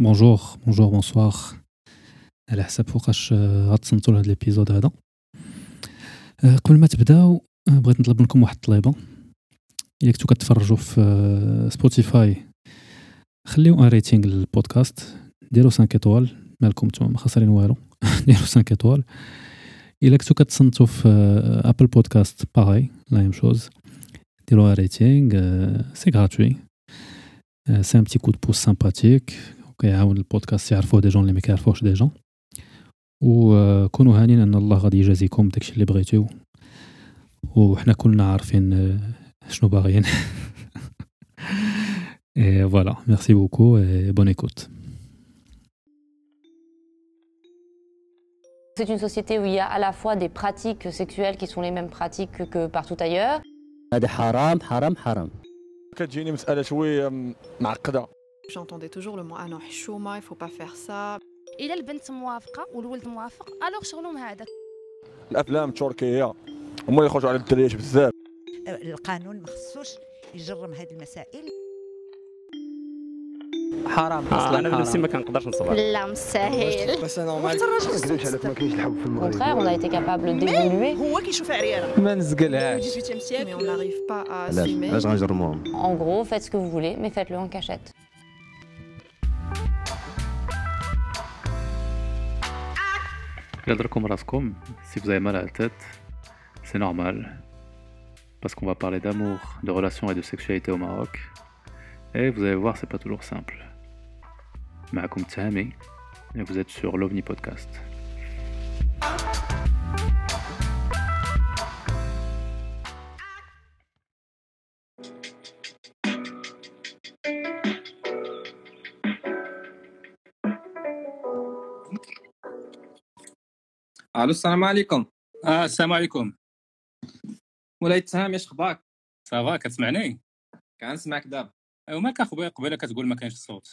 bonjour bonjour bonsoir على حسب فوقاش غتصنتو لهاد l'épisode هذا. قبل ما تبداو بغيت نطلب منكم واحد الطليبة. إلا كنتو كتفرجوا في سبوتيفاي خليو un rating للبودكاست. ديروا 5 étoiles مالكم نتوما ما خسرين والو. ديروا 5 étoiles. إلا كنتو كتصنتو في Apple Podcast باغي la même chose ديروا rating c'est gratuit c'est un petit coup de pouce sympathique وكيعاون البودكاست يعرفوه des gens اللي ما كيعرفوهش déjà وكونوا هانين إن الله غادي يجازيكم داكشي اللي بغيتو. وحنا كلنا عارفين شنو باغيين. Et voilà, merci beaucoup et bonne écoute. C'est une société où il y a à la fois des pratiques sexuelles qui sont les mêmes pratiques que partout ailleurs. هذا حرام حرام حرام. كتجيني مسألة شوية معقدة. J'entendais toujours le mot ah non حشومه il faut pas faire ça. الا البنت موافقه والولد موافق الوغ شغلهم هذاك الأفلام التركية هما اللي يخرجوا على الدريات بزاف القانون ما خصوش يجرم هذه المسائل حرام آه أصلا أنا بنفسي حرام ما كنقدرش نصبر لا مستاهل وقت الراجل Au contraire, on a été capable d'évoluer. هو كيشوف عريانه ما نزقلهاش 18e siècle. Mais on n'arrive pas à علاش assumer. علاش غنجرموهم En gros, faites ce que vous voulez, mais faites-le en Si vous avez mal à la tête, c'est normal. Parce qu'on va parler d'amour, de relations et de sexualité au Maroc. Et vous allez voir, c'est pas toujours simple. Maakoum Tsahami, et vous êtes sur l'OVNI Podcast. ألو السلام عليكم. آه السلام عليكم. مولاي الطاهر اش أخبارك؟ ça va كتسمعني؟ كنسمعك دابا. أيوا مالك اخويا قبيلة كتقول ما كاينش الصوت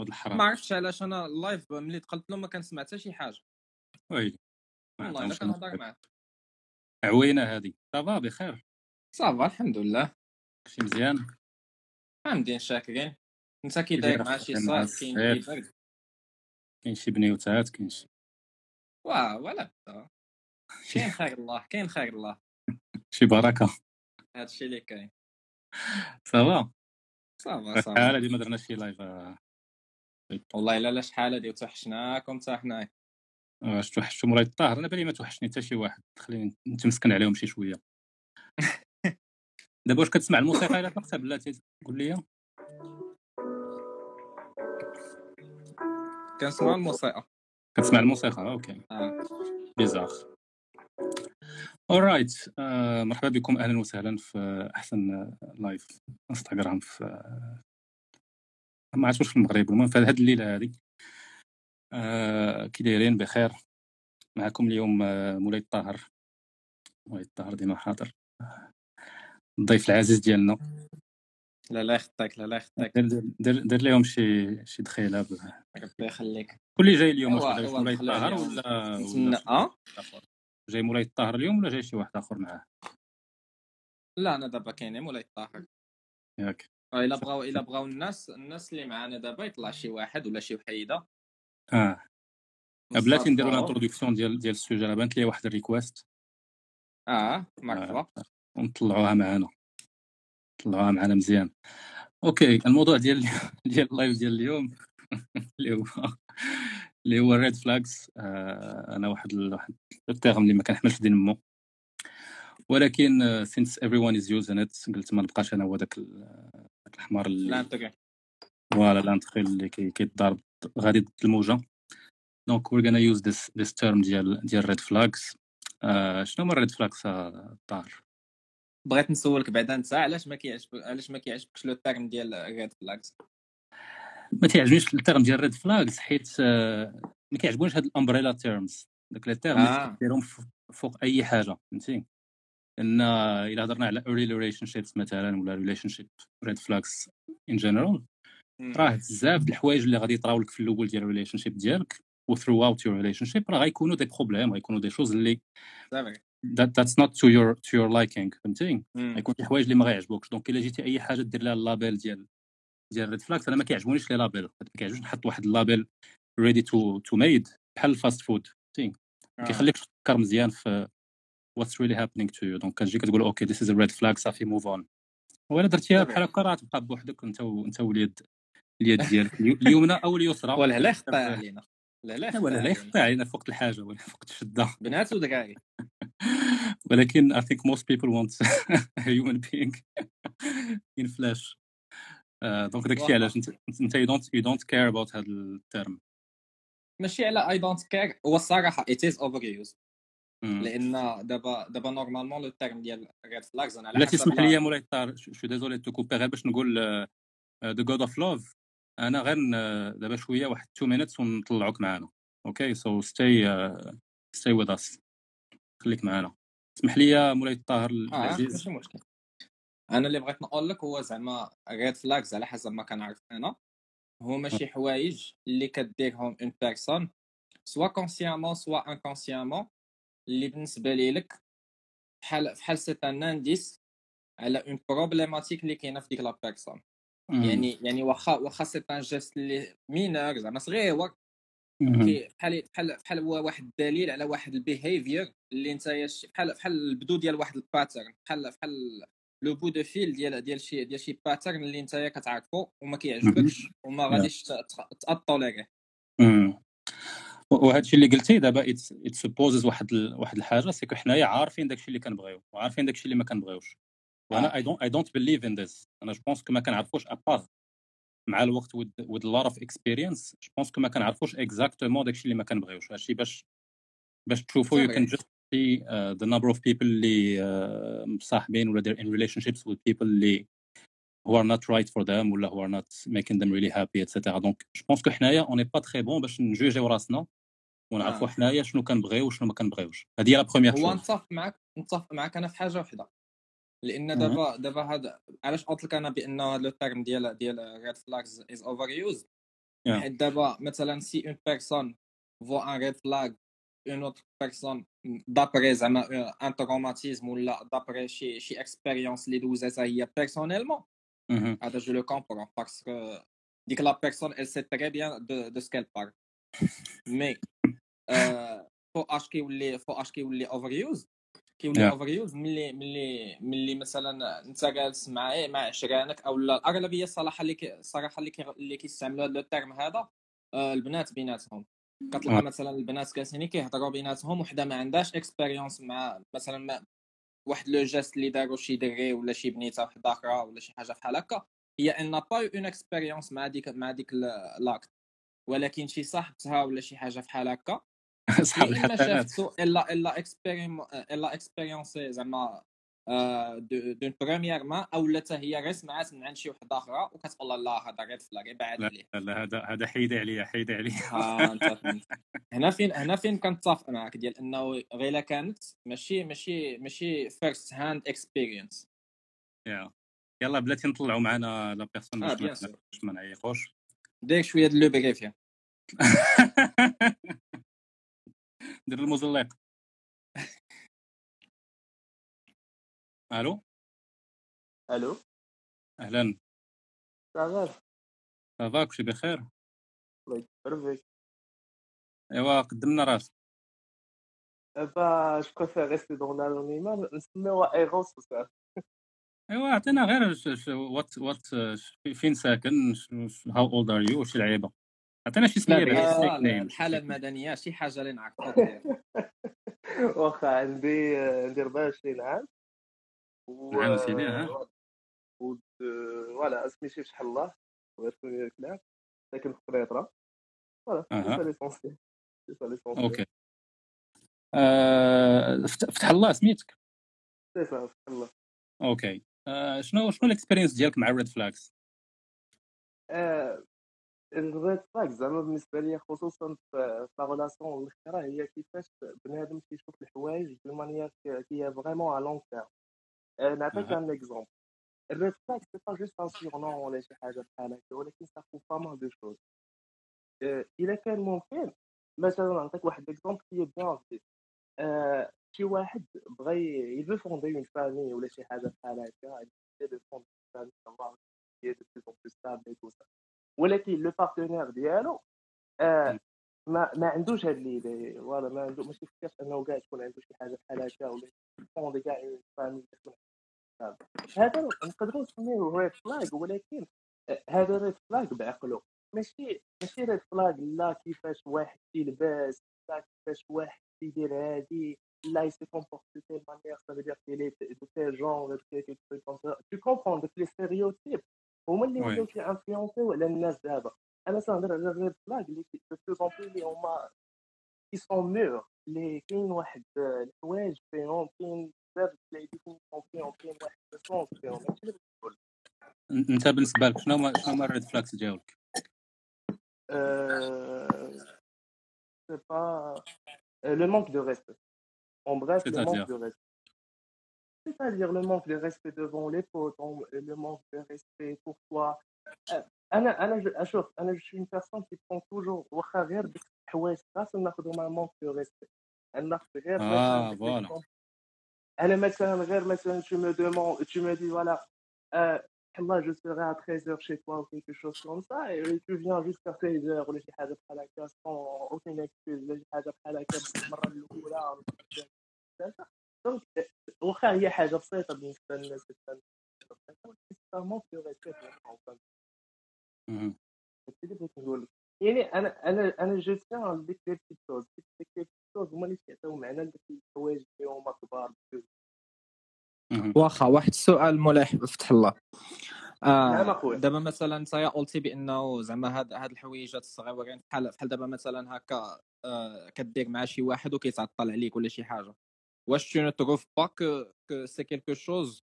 صوت الحرام. ما عرفتش علاش أنا ال live ملي دخلت له ما كنسمع حتى شي حاجة. ويلي والله الا كنهضر معاك. عوينة هذه ça va بخير. ça va الحمد لله. شي مزيان؟ حامدين شاكرين انت كي داير مع شي ça va كاين كاين شي بنيوتات كاين شي واه ولا كاين خير الله كاين خير الله. شي بركة. هادشي اللي كاين. صافا صافا شحال صافا هادي ما درنا شي لايف آه، والله إلا لا شحال هادي وتوحشناكم حتى حنايا. واش توحشتو مولاي الطاهر؟ أنا بالي ما توحشني حتى شي واحد. خليني نتمسكن عليهم شي شوية. دابا واش كتسمع الموسيقى إلا طلقتها بلاتي قول لي. كنسمع الموسيقى. كتسمع الموسيقى. Okay. آه. bizarre alright آه مرحبا بكم. أهلا وسهلا في أحسن live انستغرام في ما عرفتش واش في المغرب المهم في هذه الليلة هذه. آه كي دايرين بخير. معكم اليوم آه مولاي الطاهر. مولاي الطاهر ديما حاضر. الضيف العزيز ديالنا. لا لا يخطيك لا لا يخطيك. دير, دير, دير لهم شي شي دخيلة ربي يخليك. كل جاي اليوم واش مولاي الطاهر. ولا نتمنى آه؟ جاي مولاي الطاهر اليوم ولا جاي شي واحد آخر معاه؟ لا أنا دابا كاينين مولاي الطاهر ياك. آه، إلا بغاو إلا بغاو الناس الناس اللي معانا دابا يطلع شي واحد ولا شي وحيدة. آه. بلاتي نديرو نصافحو. ال introduction ديال ديال ال sujet راه بانت لي واحد ال request. آه مرحبا ونطلعوها معانا. نطلعوها معانا مزيان okay الموضوع ديال ديال ال live ديال اليوم اللي هو اللي هو ال red flags آه أنا واحد واحد ال term اللي ما كنحملش دين مو ولكن since everyone is using it قلت ما نبقاش أنا هو داك ال- داك الحمار اللي voilà لانتخي اللي كي- كيتضارب غادي ضد الموجه donc we're gonna use this this term ديال ديال red flags شنو هما ال red flags الطاهر بغيت نسولك بعدا انت علاش ما كيعجبك علاش ما كيعجبكش le terme ديال red flags ما تيعجبنيش ال term ديال red flags حيت آه، ما كيعجبونيش هاد ال umbrella terms داك les termes آه. ف- فوق أي حاجة فهمتي؟ لأن إلا هضرنا على early relationships مثلا ولا relation red flags en général راه بزاف د الحوايج اللي غادي يطراو لك في الأول ديال ال relationship ديالك و throughout your relationship راه غيكونوا des problèmes غيكونوا des choses اللي that, that's not to your to your liking. فهمتي غيكون شي حوايج اللي ما غيعجبوكش. donc إلا جيتي أي حاجة دير لها ال label ديال ديال red flags أنا ما كيعجبونيش les labels. ما كيعجبنيش نحط واحد ال label ready to to made بحال ال fast food فهمتي ما آه. كيخليكش تفكر مزيان في what's really happening to you donc كتجي كتقول okay this is red flag صافي move on وإلا درتيها. بحال هكا راه تبقى بوحدك انت و... أنت واليد اليد ديالك اليمنى أو اليسرى. والهلا يخطى علينا. الهلا يخطى ولا لا علينا. يخطي علينا فوق الحاجة ولا فوق الشدة. بنات ودراري ولكن I think most people want a human being in flesh. آه، donc داكشي. علاش انت you don't you don't care about هذا ال term ماشي على I don't care هو الصراحة it is overused. لأن دابا دابا normalement le terme ديال red flags أنا لا تسمح لي مولاي الطار شو désolé to غير باش نقول the God of Love أنا غير دابا شوية واحد 2 minutes ونطلعوك معانا. okay so stay stay with us خليك معانا. اسمح لي مولاي الطاهر آه العزيز. ماشي مشكل. أنا اللي بغيت نقول لك هو زعما red flags على حسب ما كنعرف أنا. هما شي حوايج اللي كديرهم une personne soit consciemment soit inconsciemment اللي بالنسبة لي لك بحال بحال c'est un indice على une problématique اللي كاينة في ديك la personne. يعني يعني واخا واخا c'est un geste اللي mineur زعما صغير بحال بحال بحال هو واحد الدليل على واحد ال behavior اللي انت بحال بحال ال bout de ديال واحد ال pattern بحال بحال le bout de fil ديال ديال شي ديال شي pattern اللي انت كتعرفو وما كيعجبكش وما غاديش ت tolérer يه مم. وهذا الشيء اللي قلتي دابا it supposes واحد ال... واحد الحاجة c'est que حنايا عارفين داكشي اللي كنبغيو وعارفين داكشي اللي ما كنبغيوش. وأنا I don't I don't believe in this أنا je pense ما كنعرفوش à part مع الوقت with a lot of experience je pense ما كنعرفوش exactement داكشي اللي ما كنبغيوش. هادشي باش باش تشوفوا صحيح. just see uh, the number of people اللي مصاحبين ولا they're in relationships with people اللي who are not right for them ولا who are not making them really happy etc donc je pense que حنايا on est pas très bon باش نجوجيو راسنا ونعرفوا آه. حنايا شنو كنبغيو وشنو ما كنبغيوش. هذه هي la première هو نتفق معك نتفق معك أنا في حاجة وحدة. لأن دابا دابا هذا علاش قلت لك أنا بان هذا le terme ديال ديال red flags is overused. حيت دابا مثلا si une personne voit un red flag une autre personne d'après زعما un traumatisme ولا d'après شي شي expérience اللي دوزاتها هي personnellement هذا je le comprends parce que ديك la personne sait très bien de, de ce qu'elle parle. مي فو اش كيولي فو اش كيولي اوفر يوز كيولي Yeah. overused ملي ملي ملي مثلا انت جالس مع مع عشرانك أو لا الأغلبية الصراحة اللي الصراحة اللي اللي كيستعملوا هذا ال term هذا آه، البنات بيناتهم كتلقى آه. مثلا البنات جالسين كيهضروا بيناتهم وحدة ما عندهاش expérience مع مثلا ما واحد لو جيست اللي داروا شي دري ولا شي بنيتة وحده أخرى ولا شي حاجة بحال هكا هي ان با اون اكسبيريونس مع ديك مع ديك لاكت ولكن شي صاحبتها ولا شي حاجة بحال هكا اصحاب الحسنات الا الا الا اكسبيريونسي زعما آه، دو- دون بروميير ما أو لا هي غير سمعات من عند شي وحده أخرى وكتقول لا هذا ريد فلاغ ابعد لا عليه لا هذا هذا حيدي عليا حيدي عليا فهمت. هنا فين هنا فين كنتفق معك ديال إنه غير إلا كانت ماشي ماشي ماشي first hand experience. يلا بلاتي نطلعوا معنا la personne آه، باش ما- bien sûr. باش ما نعيقوش. دير شوية د le préavis دير المزلق ألو؟ ألو؟ أهلا. ça va ça va كلشي بخير. الله يكبر فيك إيوا قدمنا راسك. bah je préfère rester dans l'anonymat نسميوها ايغوس وصافي إيوا عطينا غير what what فين ساكن؟ how old are you شي لعيبه عطينا شي سميه آه، الحالة المدنية شي حاجة اللي نعرفها واخا عندي عندي 24 عام. و عام سيدي، ها؟ و voilà سميتي شحال الله بغيت تكون الكلام. ساكن في قنيطرة. voilà أها. c'est l'essentiel c'est l'essentiel OK. آه، فت- فتح الله سميتك؟ سي سبحان الله. OK. آه، شنو شنو ال expérience ديالك مع ال red flags آه، ال red flag زعما بالنسبة لي خصوصا في la relation الاخيره هي كيفاش بنادم كيشوف الحوايج de manière qui vraiment على long terme نعطيك. un exemple ال red flag c'est pas juste un surnom ولا شي حاجة بحال هكا ولكن ça couvre pas mal de choses الا كان ممكن مثلا نعطيك واحد exemple qui بيان في آه، شي واحد بغى يفو fonder une famille ولا شي حاجة بحال هكا يدير fonder famille qui est de plus en plus ولكن le partenaire ديالو آه ما ما عندوش هاد l'idée voilà ما عنده ما كيفكرش إنه كاع تكون عنده شي حاجة بحال هكا ولا كاع famille هذا نقدروا نسميوه red flag ولكن آه، هذا red flag بعقله ماشي ماشي red flag لا كيفاش واحد تيلبس لا كيفاش واحد تيدير هادي لا il s'est comporté de telle manière, ça veut dire qu'il est de tel genre, de tel truc comme ça. Tu comprends, donc les stéréotypes. هما اللي. ولاو كي influenciو على الناس دابا أنا تنهضر على ال red flag اللي de plus en اللي هما qui sont morts اللي كاين واحد الحوايج فيهم كاين بزاف la définition فيهم كاين واحد ال sens فيهم اللي انت بالنسبة لك شنو هما شنو هما ال red flags ديالك c'est pas le manque de respect bref, le C'est-à-dire? manque de respect. C'est-à-dire le manque de respect devant les potes, on- le manque de respect pour toi. Euh, أنا أنا جو- أشوف أنا جو suis une personne qui prend toujours واخا غير ديك الحوايج خاص ناخذهم مع manque de respect ناخذ غير آه، مثلا voilà. exemple. أنا مثلا غير مثلا tu me demandes tu me dis voilà euh, là je serai à 13h chez toi ou quelque chose comme ça et tu viens jusqu'à 16h ولا شي حاجة بحال هكا sans aucune excuse ولا شي حاجة بحال هكا donc واخا هي حاجة بسيطه بالنسبة للناس يعني أنا أنا أنا je tiens ديك les petites choses ديك les petites choses هما اللي كيعطيو معنا لديك الحوايج اللي هما كبار. واخا واحد السؤال ملاح فتح الله. آه دابا مثلا انت قلتي بأنه زعما هاد هاد الحويجات الصغيورين بحال بحال دابا مثلا هكا آه كدير مع شي واحد وكيتعطل عليك ولا شي حاجة. واش tu ne trouves pas que que c'est quelque chose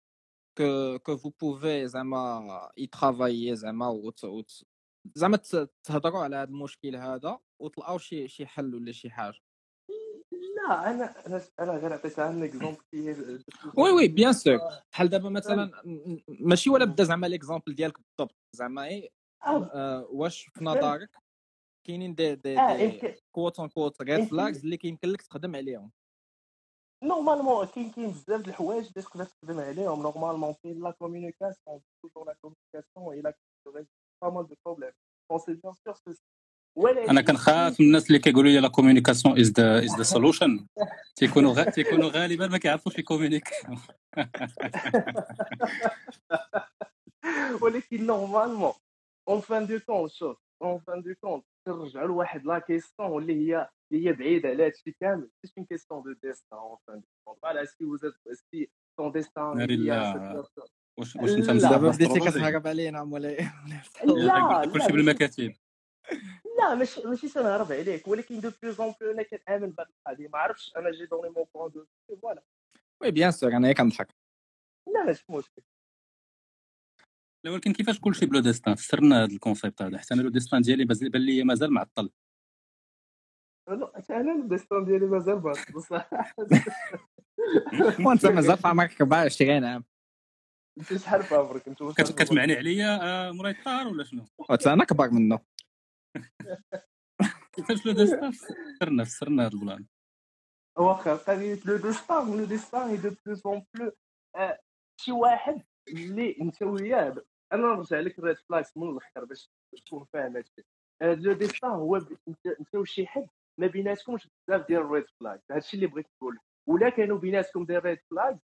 que que vous pouvez زعما y travailler زعما وت- زعما تهضروا على هذا المشكل هذا وتلقاو شي شي حل ولا شي حاجة لا أنا أنا أنا غير عطيتها un exemple oui oui bien sûr بحال دابا مثلا ماشي ولا بدا زعما l'exemple ديالك بالضبط زعما آه، واش في نظرك كاينين des des des quote unquote red flags اللي كيمكن لك تخدم عليهم normalement كاين كاين بزاف د الحوايج اللي تقدر تخدم عليهم normalement كاين la communication toujours la communication est la pas mal de problèmes donc c'est bien sûr ça أنا ولكن كنخاف من الناس اللي كيقولوا لي la communication is the is the solution تيكونوا غ... تيكونوا غالبا ما كيعرفوش يcommuniquيو ولكن normalement en fin de compte شوف en fin de compte ترجعوا لواحد la question اللي هي اللي هي بعيده على هادشي كامل c'est une question de destin on voilà c'est à la cette personne. واش واش انت دابا بديتي كتهرب علينا مولاي لا كلشي بالمكتاب لا ماشي ماشي تنهرب عليك ولكن de plus en plus أنا كنامن بهاد القضية ما عرفتش أنا j'ai donné mon point de voilà oui bien sûr أنا كنضحك لا ماشي مشكل لا ولكن كيفاش كلشي ب le destin؟ فسرنا هذا ال concept هذا. حتى أنا le destin ديالي بان لي مازال معطل. أنا ال destin ديالي مازال باط بصح. وانت مازال في عمرك 24 عام. انت شحال في عمرك انت كتمعني عليا آه، مولاي الطاهر ولا شنو؟ أنا كبر منه. كيفاش le destin فسرنا فسرنا هذا ال plan. واخا قضيه le destin le destin de plus en plus شي واحد اللي انت وياه أنا نرجع لك ال red flags من الأخر باش تكون فاهم هادشي. آه، le destin هو انت وشي حد ما بيناتكمش بزاف ديال ال red flag هادشي اللي بغيت نقول لك. ولا كانوا بيناتكم des red flags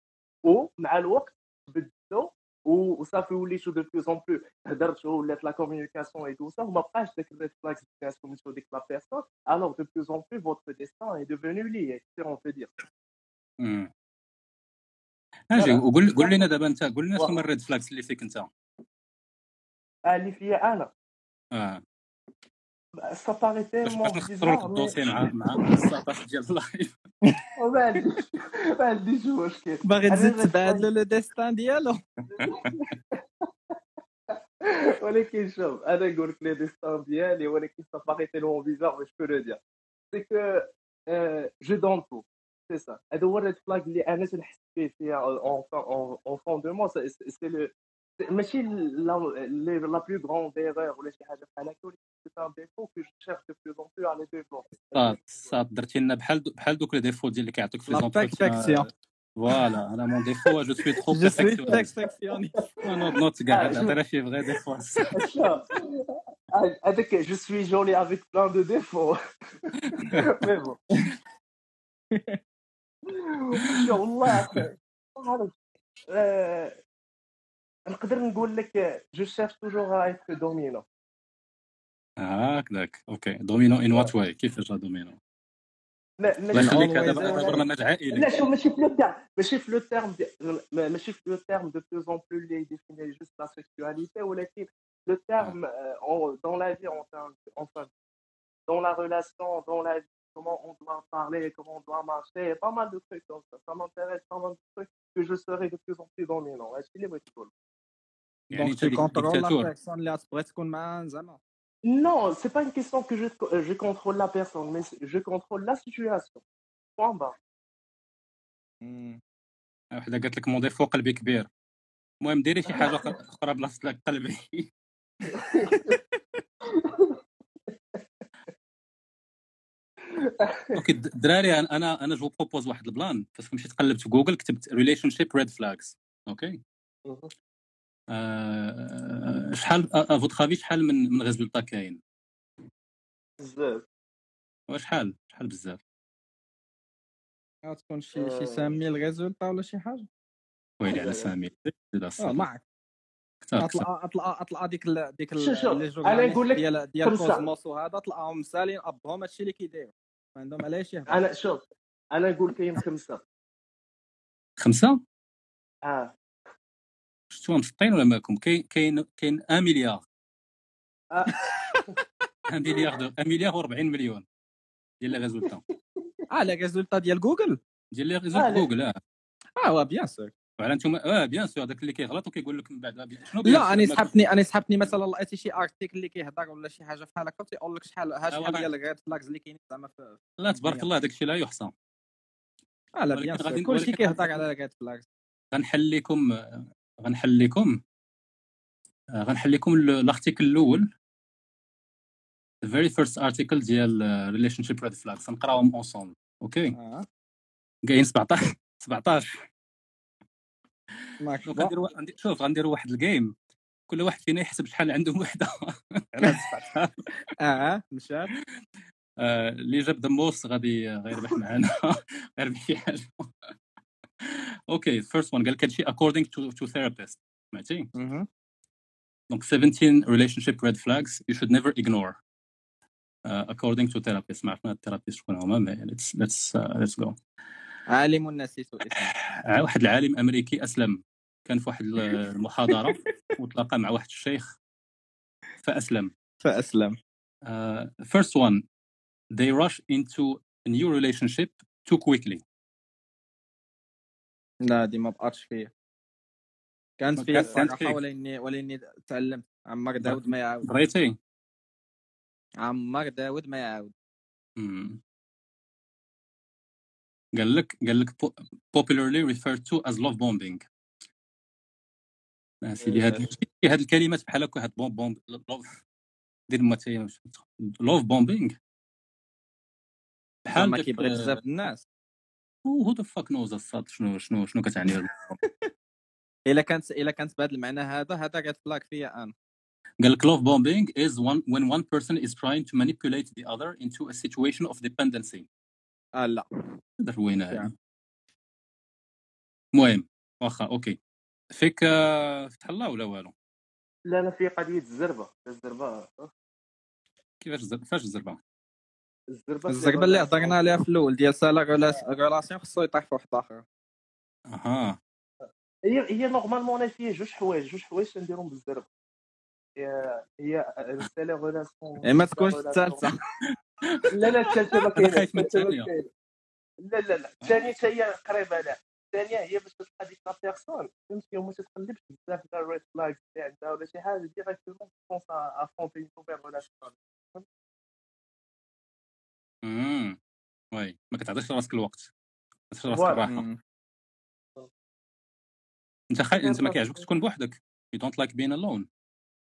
ومع الوقت بدلوا و- وصافي وليتو de plus en plus هدرتوا ولات la communication et tout ça وما بقاش داك ال red flags بيناتكم انتو ديك la personne alors de plus en plus votre destin est devenu lié. Si on peut dire. مم. أجي فوالا وقول قول لنا دابا انت قول لنا شنو واخا هما ال red flags اللي فيك انت آه، اللي فيا أنا آه ça paraît باش tellement باش نختصروا لك bizarre mais الدوسي مع مع 19 ديال اللايف ما عنديش ما عنديش مشكل باغي أنا تزيد الريد تبعد فلاج له لو ديستان ديالو ولكن شوف أنا نقول لك لي ديستان ديالي ولكن ça paraît tellement bizarre mais je peux le dire. C'est que euh, je donne tout c'est ça. هذا هو الريد فلاج اللي أنا تنحس فيه فيها en en en fond de moi c'est c'est le c'est- ماشي la la plus grande erreur ولا شي حاجة بحال هكا ولكن c'est un défaut que je cherche de plus en plus à les développer. صاد صاد درتي لنا بحال دو- بحال دوك les défauts ديال اللي كيعطيك في la les entretiens perfection voilà أنا mon défaut je suis trop je suis perfectionniste perfectionniste نوض نوض آه، كاع شوف هذا راه فيه vrai défaut شوف هذاك je suis joli avec plein de défauts mais bon شوف والله ما عرفت آه، نقدر نقول لك je cherche toujours à être dominant هكذاك okay. dominant in what way. كيفاش dominant؟ ما الله ماشي يخليك هذا always هذا always برنامج عائلي. لا شوف ماشي في le terme ماشي في le terme دي- ما- ماشي في le terme de plus en plus اللي ي définit juste la sexualité ولكن le terme dans la vie enfin dans la relation dans la vie comment on doit parler comment on doit marcher pas mal de trucs comme ça. Ça m'intéresse pas mal de trucs que je serai de plus en plus dominant. هادشي اللي بغيت نقول يعني contrôle la dictateur personne اللي تبغي تكون معاه زعما non c'est pas une question que je je contrôle la personne mais je contrôle la situation. Point barre. وحده قالت لك mon défaut قلبي كبير المهم ديري شي حاجة أخرى بلاصه لك قلبي okay د- الدراري أنا أنا أنا je propose واحد ال plan فاش مشيت قلبت في جوجل كتبت relationship red flags أوكي شحال افوت خافي شحال من من ريزولتا كاين؟ بزاف. وشحال؟ شحال بزاف؟ تكون شي شي آه. 5000 ريزولتا ولا شي حاجة؟ ويلي على سامي. معك. أطلع أطلع أطلع ديك ال... ديك ال... شوف شوف لي أنا جورناليست نقول لك ديال ديال. كوزموس وهذا طلعهم مسالين أبهم هادشي اللي كيدايروا ما عندهم علاش يهضروا أنا شوف أنا نقول كاين خمسة. خمسة؟ آه. شفتوها مسطين ولا مالكم كاين كاين كاين 1 مليار آه. 1 مليار دو 1 مليار و40 مليون ديال les résultats آه les résultats ديال جوجل ديال لي آه، résultats. جوجل آه آه وا bien sûr وعلى أنتم آه bien sûr هذاك اللي كيغلط وكيقول لك من بعد آه، شنو لا؟ أنا؟ سحبتني أنا سحبتني مثلا لقيتي شي article اللي كيهضر ولا شي حاجة بحال هكا تيقول لك شحال ها شحال. ديال ال red flags اللي كاينين زعما لا تبارك الله هذاك الشيء لا يحصى آه لا bien sûr كلشي كيهضر على ال red flags غنحل لكم غنحل لكم آه، غنحل لكم ال- ال article الأول. The very first article ديال آه، relationship red flags نقراوهم ensemble okay كاين 17 17 ماك donc غنديروا وا- غندير- شوف غنديروا واحد ال game كل واحد فينا يحسب شحال عنده وحدة. على هاد 17 آه مشات آه، اللي جاب دموس غادي غيربح معنا غيربح شي حاجة اوكي فيرست وان قال لك هادشي according to to therapist سمعتي مهم. Donc 17 relationship red flags you should never ignore. Uh, according to therapists ما عرفنا الثيرابيست شكون هما ما let's let's uh, let's go. عالم نسيت اسمه آه، واحد العالم امريكي اسلم كان في واحد المحاضره وتلاقى مع واحد الشيخ فاسلم. فاسلم Uh, first one they rush into a new relationship too quickly. لا دي ما بقاتش فيا كانت ما كانت الصراحه فيك. ولاني ولاني تعلمت عمر داود ما يعاود. قريتي؟ عمر داود ما يعاود. قال لك قال لك po- popularly referred to as love bombing. آه، سيدي هاد هاد الكلمات بحال هكا هاد bomb bomb love- دير ما love bombing بحال داك كيبغي بزاف د الناس. who the fuck knows الصاد شنو شنو شنو كتعني إلا كانت إلا كانت بهذا المعنى هذا هذا flag فيا أنا قال لك love bombing is one when one person is trying to manipulate the other into a situation of dependency. آه لا. هذا. هذه المهم واخا أوكي. فيك آه، فتح الله ولا والو؟ لا أنا في قضية الزربة. الزربة كيفاش الزر- فاش الزربة؟ الزربة الزربه اللي هضرنا عليها في الأول ديال سالا ريلاسيون خصو يطيح في واحد آخر. أها. هي هي نورمالمون أنا فيها جوج حوايج. جوج حوايج تنديرهم بالزربة. هي هي رساله غولاسيون إيه، ما تكونش الثالثة. لا لا الثالثة ما كايناش. كايناش. لا لا لا. الثانية حتى هي قريبة لا الثانية هي باش تلقى ديك la personne. فهمتي؟ وما تتقلبش بزاف على ال red flag اللي عندها ولا شي حاجة directement tu penses inventer une nouvelle relation امم oui ما كتعطيش لراسك الوقت. ما كتعطيش لراسك. الراحة. انت خايف انت ما كيعجبكش تكون بوحدك. You don't like being alone.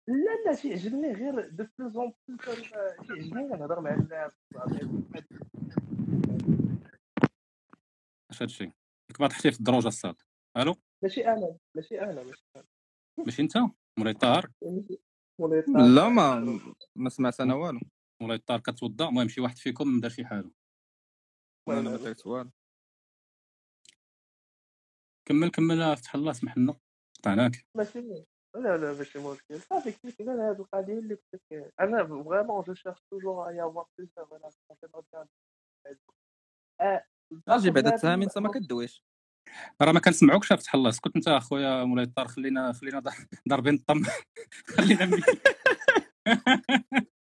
لا لا تيعجبني غير de plus en plus تيعجبني نهضر مع الناس اش هادشي ما طحتي في الدروجه الصاد. ألو؟ ماشي أنا ماشي أنا ماشي أنا. ماشي أنت؟ مولاي طاهر؟ ماشي. مولاي لا ما ما سمعت أنا والو. مولاي طاهر كتوضا المهم شي واحد فيكم دار شي حاجة. كمل كمل فتح الله سمح لنا قطعناك. ماشي. لا لا ماشي مشكل صافي كيف أنا هاد القضية اللي قلت لك. أنا vraiment je cherche toujours à avoir relation أجي بعدا التهامي انت ما كدويش. راه ما كنسمعوكش فتح الله اسكت انت أخويا مولاي الطار خلينا خلينا ضاربين الطم. خلينا.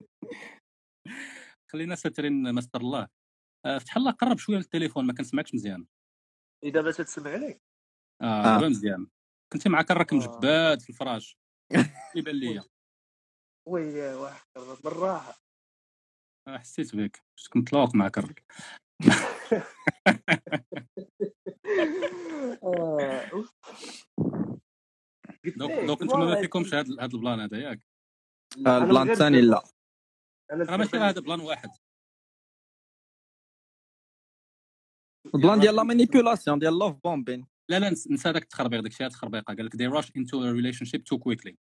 خلينا ساترين مستر الله. آه، فتح الله قرب شوية للتليفون ما كنسمعكش مزيان. إذا باش تسمعني آه آه. دابا مزيان. كنتي معاك الراك آه. مجباد في الفراش. يبان ليا. وي واحد بالراحه آه، حسيت بك. كنت مطلوق معاك آه،. قلت دوك دوك أنتم ما فيكمش هاد هاد البلان هذا ياك. آه، البلان الثاني دابا- لا. أنا ماشي دابا- هذا بلان واحد. ال plan ديال la manipulation ديال love bombing لا لا نس- نسى داك التخربيق داك الشيء التخربيقه قال لك they rush into a relationship too quickly.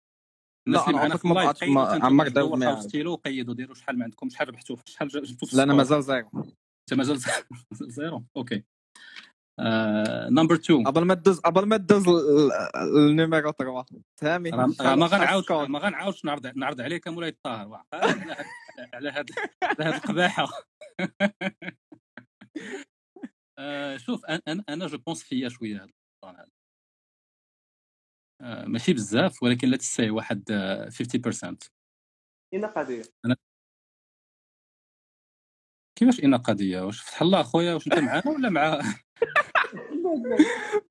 الناس لا، معنا عمرك في ما عمرك معاهم. وستيلو قيدوا ديروا شحال ما عندكم شحال ربحتوا شحال جبتوا لا أنا. مازال zéro. أنت مازال zéro؟ okay. number 2 قبل ما تدوز قبل ما تدوز ال- ال- ال numéro 3 تهامي. راه شحال- راه ما غنعاودش؟ ما غنعاودش نعرض نعرض عليك مولاي الطاهر على هاد- على هاد القباحة. آه، شوف أنا- أنا أنا je pense فيا شوية هاد ال plan هذا. آه، ماشي بزاف ولكن لا تستاهل واحد آه، 50% هنا قضية. كيفاش ان قضية؟ واش فتح الله أخويا؟ واش أنت معانا ولا مع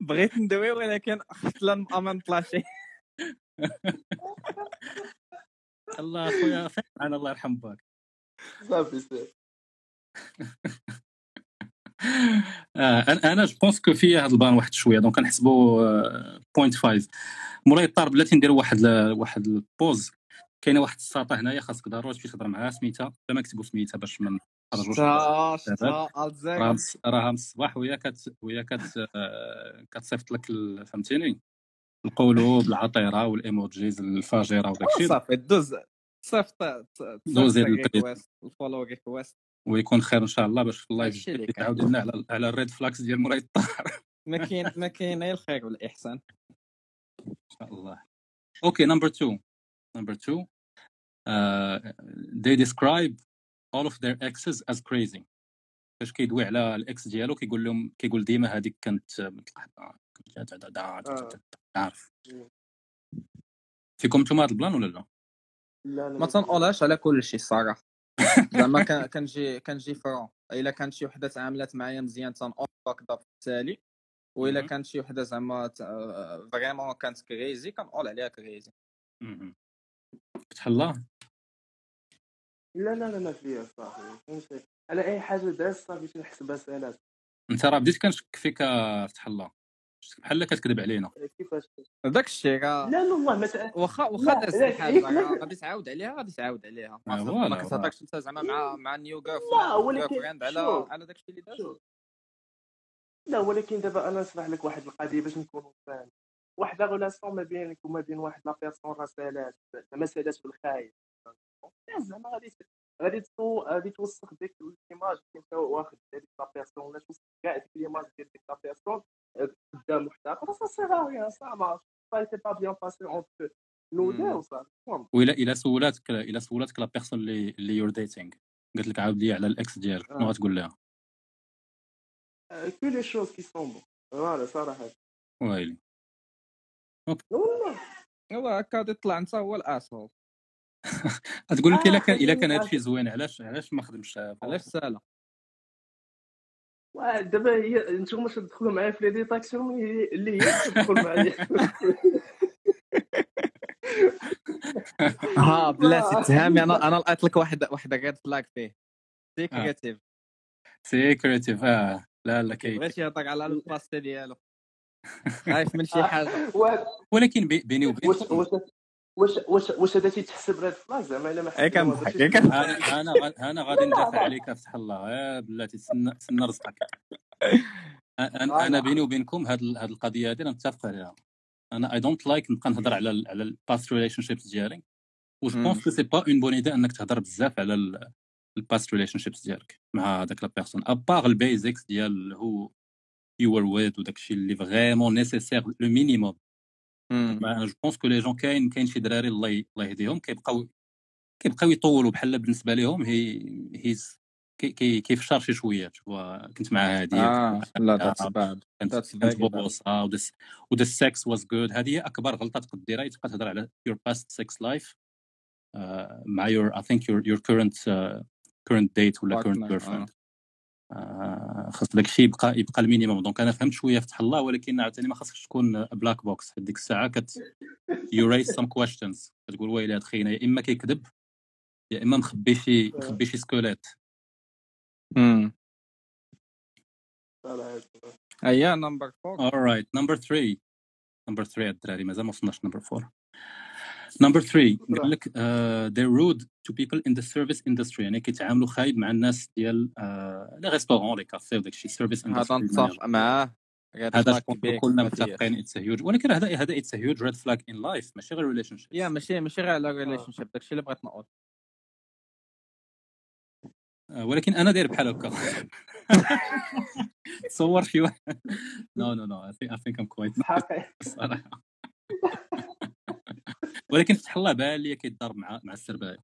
بغيت ندوي ولكن خفت لا نأمن طلاشي الله أخويا معنا الله يرحم باك صافي صافي. آه، أنا أنا je pense que فيا هاد ال plan واحد شوية donc كنحسبوا point 5 مولاي الطاهر بلاتي نديروا واحد واحد ال pause كاينة واحد الساطة هنايا خاصك ضروري تمشي تهضر معاها سميتها. لا ما كتبوا سميتها باش ما نخرجوش راها من الصباح وهي كت وهي كت آه، كتصيفط لك فهمتيني؟ القلوب العطيره وال emojis الفاجرة وداك الشيء صافي دوز صيفط. request ال follow request ويكون خير إن شاء الله باش في ال live. تعاود لنا على على ال red flags ديال مولاي الطاهر ما كاين ما كاين غير الخير والإحسان. إن شاء الله. okay number 2 number 2 uh, they describe all of their exes as crazy. فاش كيدوي على ال ex ديالو كيقول لهم كيقول ديما هذيك كانت كنت عارف فيكم أنتم هذا ال plan ولا لا؟ لا ما تنقولهاش على كل شيء الصراحه زعما كنجي كنجي franc الا كانت شي وحده تعاملات معايا مزيان تنقول هكذا في التالي والا. كانت شي وحده زعما vraiment كانت crazy كنقول عليها crazy. فتح الله لا لا لا ما فيها صافي أنا اي حاجة داز صافي تنحسبها سالات انت راه بديت كنشك فيك فتح الله بحال كتكذب علينا. كيفاش؟ داك الشيء راه لا لا والله ما تع- واخا واخا دازت الحاجة غادي تعاود عليها غادي تعاود عليها. ما آه، ما كتهضرش انت زعما مع مع new girl لا، ولكن friend على. على داك الشيء اللي داز. لا ولكن دابا أنا نشرح لك واحد القضية باش نكونوا فاهم. واحد la relation ما بينك وما بين واحد la personne راه سالات زعما سالات في الخايب زعما غادي غادي تو غادي توسخ ديك ال image اللي أنت واخد هذيك la personne ولا توسخ كاع ديك ال image ديال ديك la personne قدام واحد اخر سا سي راه سا ما ça était pas bien passé entre nous. deux وصافي وإلا إلا سولاتك إلا سولاتك la personne اللي اللي you're dating قالت لك عاود لي على ال ex ديالك شنو. غتقول لها؟ que les choses qui sont bonnes voilà صراحة ويلي والله هو هكا غادي يطلع انت هو ال asshole غتقول لك إلا كان الا كان. هادشي زوين علاش علاش ما خدمش؟ علاش سالا واه، دابا هي انتوما باش تدخلوا معايا في les détections هي- اللي هي تدخل معايا. ها بلاتي تهامي أنا أنا لقيت لك واحد واحد red flag فيه. secretive secretive آه. لا لا كاين بغيت يهضر على البلاصه ديالو. خايف من شي حاجة. ولكن بي- بيني واش وبينكم واش واش واش هذا تيتحسب red flag زعما الا ما كنضحك درتيش اي كنضحك أنا أنا غا- أنا غادي ندافع عليك فتح الله. يا بلاتي تسنى تسنى رزقك. أنا أنا بيني وبينكم هاد هاد القضية هادي أنا متفق عليها. أنا I don't like نبقى نهضر على ال على ال past relationships ديالي. و je pense que c'est pas une bonne idée أنك تهضر بزاف على الباست ريليشن شيبس ديالك مع هذاك لا بيرسون ابار البيزكس ديال هو يو ار ويد وداك الشيء اللي فريمون نيسيسير لو مينيموم جو بونس كو لي جون كاين كاين شي دراري الله الله يهديهم كيبقاو كيبقاو يطولوا بحال بالنسبة لهم هي هيز كي كيفشر شي شوية كنت مع هذه آه لا ذاتس باد كانت بوبوسه وذا سكس واز جود هذه أكبر غلطة تقدر ديرها تبقى تهضر على يور باست سكس لايف مع your I think your your current current date ولا current girlfriend خاص داك الشيء يبقى يبقى ال minimum. donc أنا فهمت شوية فتح الله ولكن عاوتاني ما خاصكش تكون black box في ديك الساعة كت يو ريس سم كويشنز كتقول ويلي هاد خينا يا إما كيكذب يا إما مخبي شي مخبي شي squelette امم هيا number 4 alright number 3 number 3 الدراري مازال ما وصلناش number 4 number 3 قال لك they're rude to people in the service industry. يعني كيتعاملوا خايب مع الناس ديال les restaurants les cafés وداك الشيء service هذا نتفق معاه. هذا كلنا متفقين it's huge ولكن هذا هذا it's huge red flag in life ماشي غير relationship يا ماشي ماشي غير على relationship داكشي اللي بغيت نقول. ولكن أنا داير بحال هكا. تصور شي واحد. no no no I think I'm quite الصراحه ولكن فتح الله بان لي كيتضارب مع مع ال serveur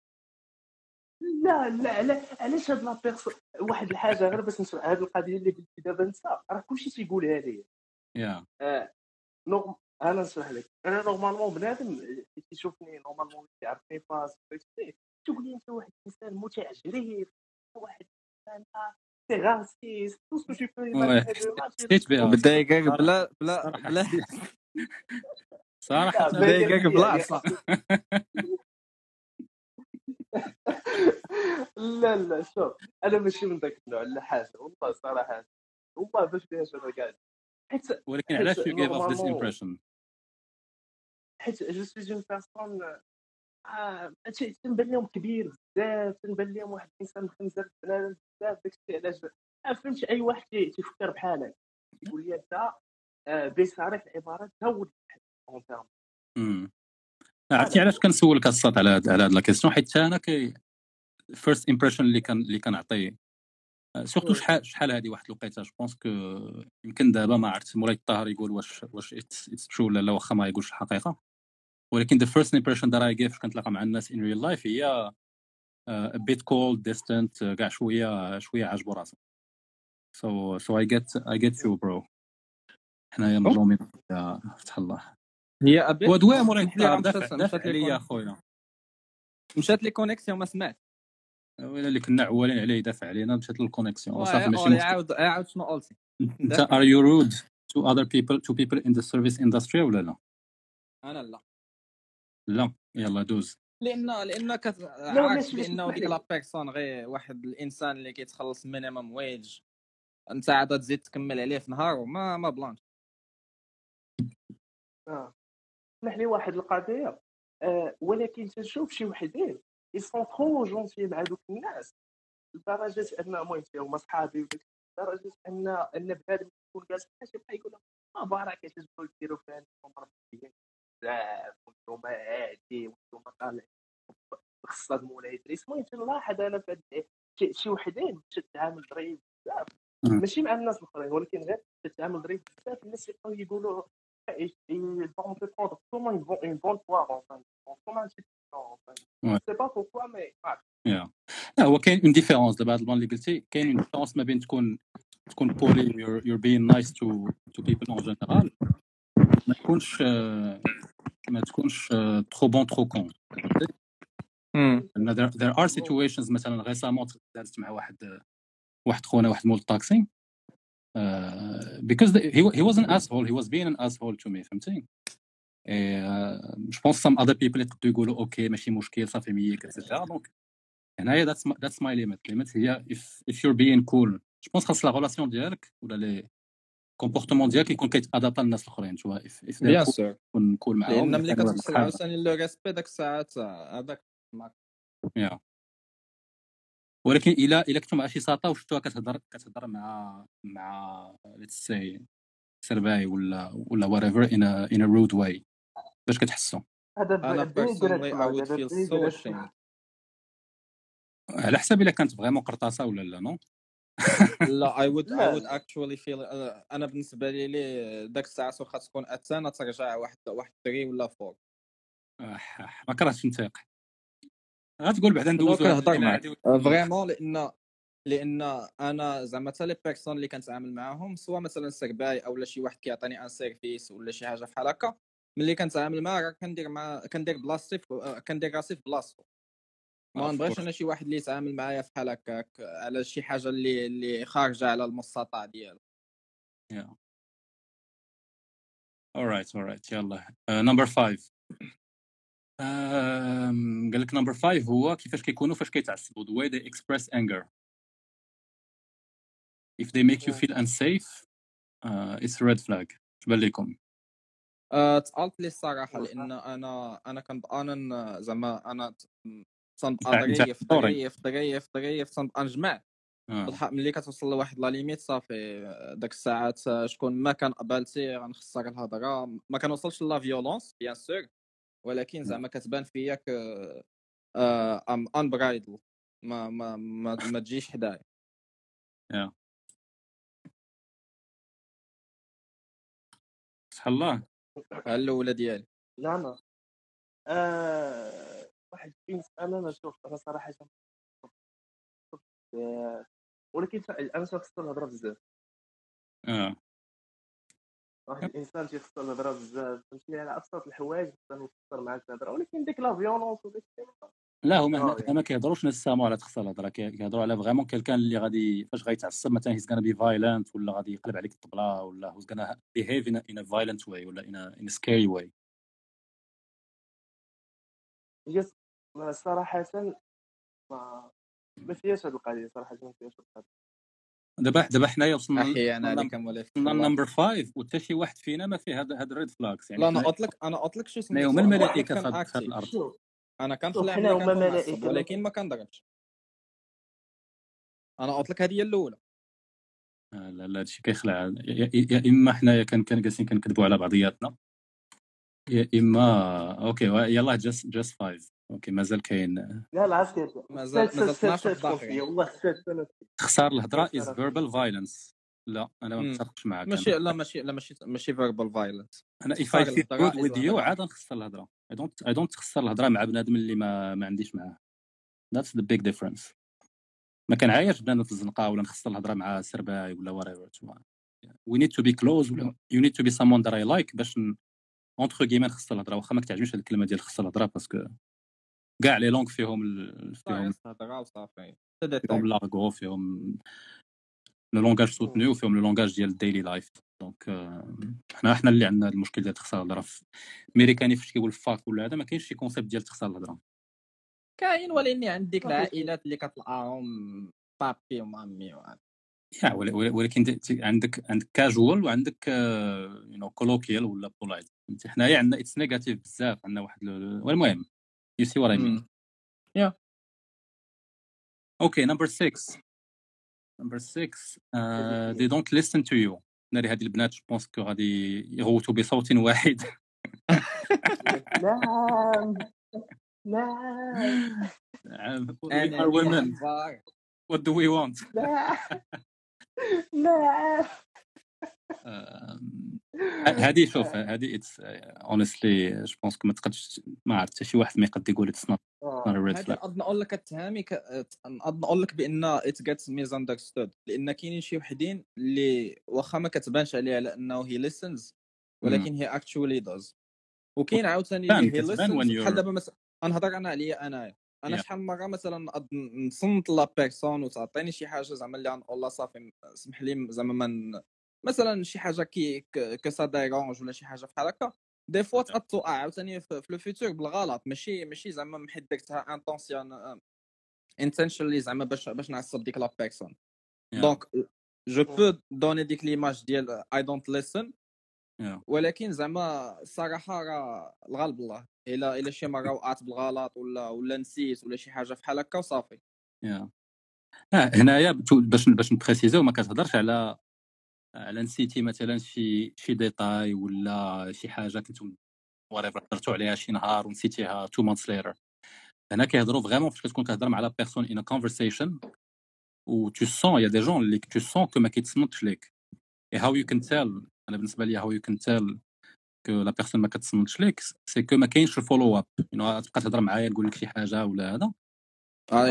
لا لا لا. علاش هاد la personne واحد الحاجة غير باش نشرح هاد القضية اللي قلتي دابا انت راه كلشي تيقولها لي يا. آه norm أنا نشرح لك. أنا normalement بنادم تيشوفني normalement يعرفني باش تقول لي أنت واحد الانسان متعجرف واحد سي راسيست تو بدا يقاك بلا بلا بلا صراحة بدا يقاك بلاصه لا لا شوف أنا ماشي من ذاك النوع لا حاجة والله صراحة والله باش فيهاش أنا حيت ولكن علاش يو جيف اوف ذيس امبريشن حيت جو سوي اون personne تنبان لهم كبير بزاف تنبان لهم واحد الإنسان مخنزر بنادم بزاف داكشي علاش فهمتي أي واحد تيفكر بحالك يقول لي أنت بصريح العبارات تا هو en termes عرفتي علاش كنسولك الصاد على هاد على هاد la question حيت أنا كي first impression اللي كان اللي كنعطي surtout شحال شحال هذه واحد الوقيته je pense que يمكن دابا ما عرفت مولاي الطاهر يقول واش واش it's true ولا لا واخا ما يقولش الحقيقة. ولكن first impression that I gave فاش كنتلاقى مع الناس in real life هي cold distant uh, كاع شوية شوية عاجبو راسو so so I get I get you bro. حنايا مظلومين فتح الله. هي ابي ودوي لي- دافع مشات لي عليا con- اخويا مشات لي connexion ما سمعت. ولا اللي كنا عوالين عليه يدافع علينا؟ مشات ل la connexion وصافي واه، ماشي قولي، مشكل. عاود عاود شنو قلتي انت are you rude to other people to people in the service industry ولا لا؟ أنا لا. لا. يلا دوز. لأن لأن كت... لا، عارف ماشي- ماشي بانه ديك. la personne غير واحد الإنسان اللي كيتخلص minimum wage أنت عاد تزيد تكمل عليه في نهار وما ما blanche. آه. اسمح لي واحد القضية آه ولكن تنشوف شي وحدين ils sont trop gentils مع دوك الناس. لدرجة أن المهم هما صحابي لدرجة أن أن بنادم يكون جالس حاجة يبقى يقول ما بارك اش تبغوا ديروا في أنتم مربيين بزاف وأنتم هادي وأنتم طالعين خصها مولاي ادريس المهم تنلاحظ أنا في هاد شي- وحدين تتعامل ظريف بزاف. ماشي مع الناس الآخرين ولكن غير تتعامل ظريف بزاف. الناس يبقاو يقولوا ils ils vont te prendre comme une, bonne- une bonne poire, Ouais. sais pas pourquoi, mais ah, يا لا هو كاين une différence دابا هاد ال plan اللي قلتي كاين une différence ما بين تكون تكون poli you're, you're being nice to to people en general ما تكونش آه، ما تكونش trop bon trop con there, there are situations مثلا récemment دازت مع واحد واحد خونا واحد مول الطاكسي uh, because the, he, he was an asshole. He was being an asshole to me فهمتي je pense some other people يقدروا يقولوا okay ماشي مشكل صافي mec et cetera donc هنايا that's my, that's my limit. Limit هي if if you're being cool. je pense خاص la relation ديالك ولا le comportement ديالك يكون كي s'adapte للناس الاخرين if they're bien sûr تكون cool معاهم لأن ملي كتوصل عاوتاني le respect داك الساعات هذاك Yeah. ولكن الا الا كنتو مع شي ساطا وشفتوها كتهضر كتهضر مع مع let's say سرباي ولا ولا whatever in a in a rude way. باش كتحسوا. هذا أنا ب- بني personally درت I معك would هذا feel بني so درت ashamed. معك على حسب إلا كانت فريمون قرطاسة ولا لا نو؟ لا I would I لا. would actually feel أنا- أنا بالنسبة لي لي داك الساعة واخا تكون اتانا ترجع واحد واحد 3 ولا 4 آه، ما كرهتش نتايق غتقول بعدا ندوزو كنهضر معاك. فريمون لأن لأن أنا زعما حتى les personnes اللي كنتعامل معاهم سواء مثلا serveur أو شي واحد كيعطيني un service ولا شي حاجة بحال هكا ملي كنتعامل معاه راه كندير مع كندير بلاصتي في- كندير راسي في بلاصتو. ما Of نبغيش. أنا شي واحد اللي يتعامل معايا بحال هكاك على شي حاجة اللي اللي خارجة على المستطاع ديالو. Yeah. alright alright يلا. number 5 قال لك number 5 هو كيفاش كيكونوا فاش كيتعصبوا. The way they express anger. If they make you feel unsafe uh, it's a red flag. اش بان لكم. آه، تقالت لي الصراحة لأن أنا أنا كنت أنا زعما أنا ت- تنبقى أنت- أنت ظريف دوري. ظريف ظريف ظريف تنبقى نجمع آه. بالحق ملي كتوصل لواحد la limite صافي داك الساعات آه، شكون ما كان قبالتي غنخسر الهضرة. ما كنوصلش la violence bien sûr ولكن زعما كتبان فيا ك ام انبرايدل ما ما ما, ما تجيش حدايا. Yeah. سبحان الله. الاولى ديالي. لا أنا آه واحد في مسألة أنا شوف أنا صراحة شوف آه، ولكن أنا تخصو الهضرة بزاف. آه. واحد الإنسان تيخصو الهضرة بزاف فهمتي؟ على ابسط الحوايج يخسر معاك الهضرة. ولكن ديك la violence وديك لا هما هنا آه، هنا ما كيهضروش nécessairement على تخسر الهضرة كي- كيهضروا على vraiment كيلكان اللي غادي فاش غيتعصب مثلا he's gonna be violent ولا غادي يقلب عليك الطبلة ولا who's gonna behave in violent way ولا in in scary way هي س- ما ما فيهاش هاد القضية صراحة ما فيهاش هاد القضية. دابا دابا حنايا وصلنا أحيانا وصلنا عليك مولاي في وصلنا. لنمبر 5 وحتى شي واحد فينا ما فيه هاد هاد الريد فلاكس يعني لا أنا قلت لك أنا قلت لك شو سميتو هما الملائكة في اكتيف الأرض. أنا شوف كنطلع حنا هما ولكن ما كنضربش أنا قلت لك هذه هي الأولى. لا لا هادشي كيخلع. يا, يا- إما حنايا كان كان جالسين كنكذبوا على بعضياتنا يا اما أوكي يلا جاست جاست 5 أوكي مازال كاين. لا لا عرفتي مازال مازال سات 12 سات باقي فيا والله تخسر الهضره is verbal violence لا أنا ما. متفقش معك. ماشي لا ماشي لا ماشي ماشي verbal violence أنا الهضره good is with you الهضرة. عاد نخسر الهضره I don't I don't تخسر الهضره مع بنادم اللي ما ما عنديش معاه. That's the big difference. ما كنعايرش بنادم في الزنقة ولا نخسر الهضره مع سرباي ولا whatever. We need to be close ولا you need to be someone that I like باش entre كيما نخسر الهضره واخا ما كتعجبنيش هذه الكلمة ديال خسر الهضره parce que كاع les langues فيهم ال- فيهم الهضره وصافي فيهم l'argot فيهم le langage soutenu وفيهم le langage ديال ال daily life. donc آه، حنا حنا اللي عندنا هذا المشكل ديال تخسر الهضرة. في ميريكاني فاش كيقول fuck ولا هذا ما كاينش شي concept ديال تخسر الهضرة. كاين ولكن عند ديك ما فيش. العائلات اللي كتلقاهم papi و mami وهذا yeah ولكن عندك عندك كاجوال وعندك you know colloquial ولا polite فهمتي؟ حنايا عندنا it's negative بزاف عندنا واحد ال- والمهم you see what I mean مم. okay number 6 number 6 they don't listen to you. ناري هاد البنات je pense que غادي يغوتوا بصوت واحد نعم نعم we أنا are women. الأخبار. what do we want? نعم هادي شوف هادي it's honestly je pense ما تقدش ما عرفت حتى شي واحد ما يقد يقول it's not red هذه flag نقدر نقول لك التهامي ك... نقدر نقول لك بأن it gets misunderstood لأن كاينين شي وحدين اللي واخا ما كتبانش عليه على أنه he listens ولكن he actually does وكاين عاوتاني he listens بحال دابا مثلا نهضر أنا عليا انايا أنا Yeah. شحال من مرة مثلا نقد نصنت la personne وتعطيني شي حاجة زعما اللي غنقول لها صافي سمح لي زعما من مثلا شي حاجة qui qu- que ça dérange ولا شي حاجة بحال هكا des fois توقع عاوتاني في le futur بالغلط. ماشي ماشي زعما من حيت درتها intention intentionally زعما باش باش نعصب ديك la personne. donc je peux donner ديك l'image ديال I don't listen. ولكن زعما الصراحه راه الغالب الله. إلا إلا شي مرة وقعت بالغلط ولا ولا نسيت ولا شي حاجة بحال هكا وصافي Yeah. آه هنايا باش باش نبريسيزيو ما كتهضرش على على نسيتي مثلا شي شي détail ولا شي حاجة كنتو whatever هضرتوا عليها شي نهار ونسيتيها two months later هنا كيهضروا vraiment فاش كتكون كتهضر مع la personne in conversation و tu sens y'a des gens اللي tu sens que ما كيتصنتش ليك. How you can tell أنا بالنسبة لي how you can tell que la personne ما كتصنتش ليك c'est que ما كاينش ال follow up يو تبقى تهضر معايا تقول لك شي حاجة ولا هذا.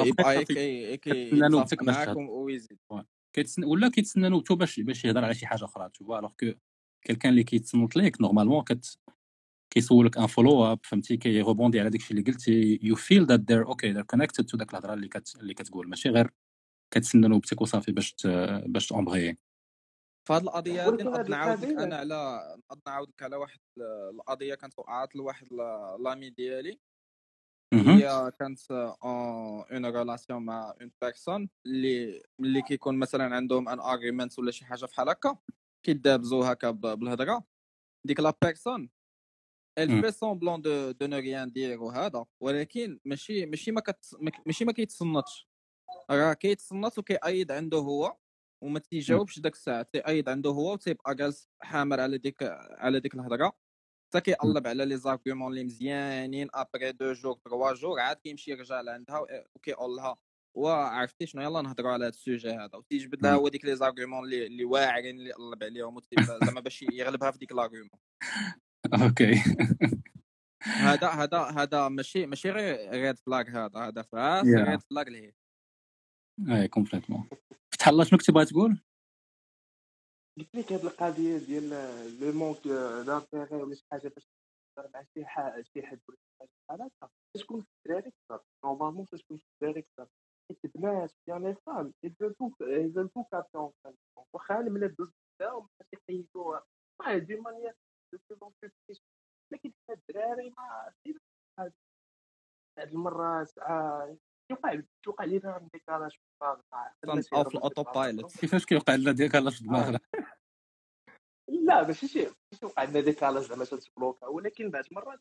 يبقى كتسنى يتفق نوبتك باش معاكم ويزيد. كيتسنى ولا كيتسنى نوبته باش باش يهضر على شي حاجة أخرى toutefois alors que quelqu'un اللي كيتصنت ليك normalement كت كيسولك un follow up فهمتي كيغوبوندي على داكشي اللي قلتي you feel that they're okay they're connected to داك الهضرة اللي كت اللي كتقول. ماشي غير كتسنى نوبتك وصافي باش ت... باش تامبغي في هذه القضية ولكن نقدر نعاود أنا على نقدر نعاود لك على واحد ال- القضية كانت وقعت لواحد l'amie ديالي. هي كانت en relation مع une personne اللي اللي كيكون مثلا عندهم an argument ولا شي حاجة بحال هكا كيدابزو هكا بالهضره ديك la personne elle مم. fait semblant de de ne rien dire وهذا ولكن ماشي ماشي ما كت ماشي ما كيتصنتش. راه كيتصنت وكيأيد عنده هو وما تيجاوبش داك الساعة تيأيد عنده هو وتيبقى جالس حامر على ديك على ديك الهضره حتى كيقلب على les arguments اللي مزيانين après deux jours trois jours عاد كيمشي يرجع لعندها وكيقول لها وعرفتي شنو؟ يلا نهضروا على هذا ال sujet هذا. وتيجبد لها. هو ديك les arguments اللي اللي واعرين اللي قلب عليهم زعما باش يغلبها في ديك l'argument okay. هذا هذا هذا ماشي ماشي غير red flag هذا هذا فاس. red flag اللي هي et complètement فتح الله شنو كنتي باغي تقول؟ قلت لك هاد القضية ديال le manque d'intérêt ولا شي حاجة باش تهضر مع شي شي حد ولا شي حاجة بحال هكا. تكون في الدراري كثر normalement تكون في الدراري كثر حيت البنات يعني les femmes يفلتو يفلتو captent واخا أنا ملي دوز بزاف باش يقيدوها واحد de manière de plus en plus لكن حتى الدراري ما هاد المرات آه، يوقع يوقع لينا décalage في الدماغ أو في ال auto pilot كيفاش كيوقع لنا ديك الله في دماغنا؟ لا ماشي شي ماشي وقع عندنا ديك على زعما تتبلوكا ولكن بعض المرات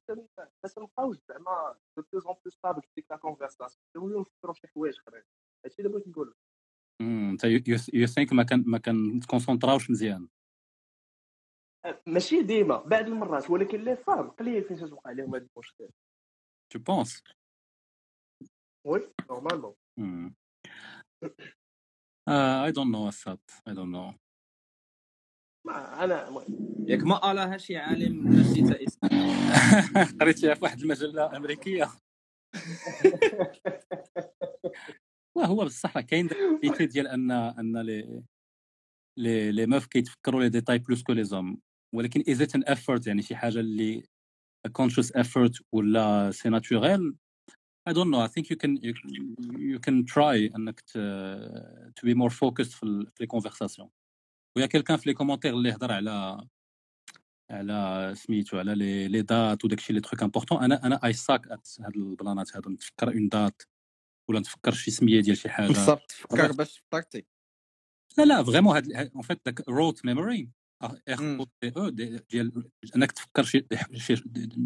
تنبقاوش زعما de plus en plus stable في ديك la conversation نوليو نفكروا في شي حوايج اخرين هادشي اللي بغيت نقول انت you think ما كان ما كنتكونسونطراوش مزيان. أه، ماشي ديما بعض المرات ولكن les femmes قليل فين تتوقع لهم هاد المشكل. tu penses oui normalement I don't know is that I don't know ما أنا المهم. ياك ما قالها شي عالم نسيت اسمه قريتيها في واحد المجلة أمريكية. وهو بصح راه كاين ال étude ديال ان أن لي لي لي ميف كيتفكروا les détails plus que les hommes. ولكن is it an effort يعني شي حاجة اللي conscious effort ولا c'est naturel I don't know. I think you can you, you can try انك ت, to be more focused في, les conversations و y a quelqu'un في les commentaires اللي هضر على على سميتو على لي لي دات وداكشي les trucs importants أنا أنا I suck at هاد البلانات هادو نتفكر une date ولا نتفكر شي سمية ديال شي حاجة. بالضبط. فكر باش فكرتي لا لا vraiment هاد en fait داك rote memory مم. أو تي أو ديال انك تفكر شي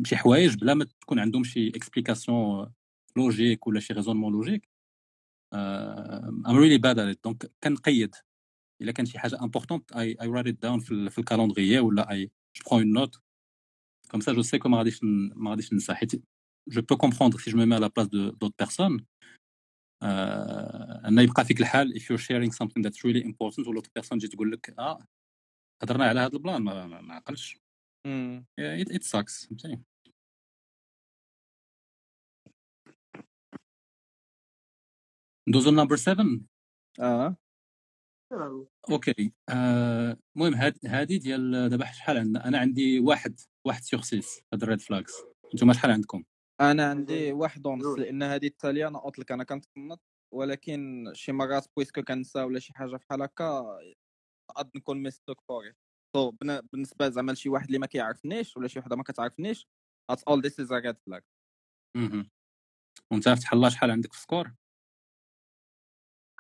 شي حوايج بلا ما تكون عندهم شي explication logique ولا شي raisonnement logique I'm really bad at donc كنقيد إلا كان شي حاجة importante I I write it down في, ال- في ال calendrier ولا I je prends une note comme ça je sais que ما غاديش ما غاديش ننسى. حيت je peux comprendre si je me mets à la place de d'autres personnes ان يبقى فيك الحال if you're sharing something that's really important و la personne تجي تقول لك آه هضرنا على هذا ال plan ما, ما, عقلش. مم. Yeah, it, ندوزو number 7 آه. أوكي آه، المهم هاد هادي ديال دابا شحال عندنا. أنا عندي واحد واحد sur six هاد ال red flags نتوما شحال عندكم؟ أنا عندي واحد ونص لأن هذه التالية أنا قلت لك أنا كنتقنط ولكن شي مرات puisque كنسى ولا شي حاجة بحال هكا نقد نكون mistook for it so بالنسبة زعما لشي واحد اللي ما كيعرفنيش ولا شي وحدة ما كتعرفنيش all this is a red flag. مهم. وأنت فتح الله شحال عندك في score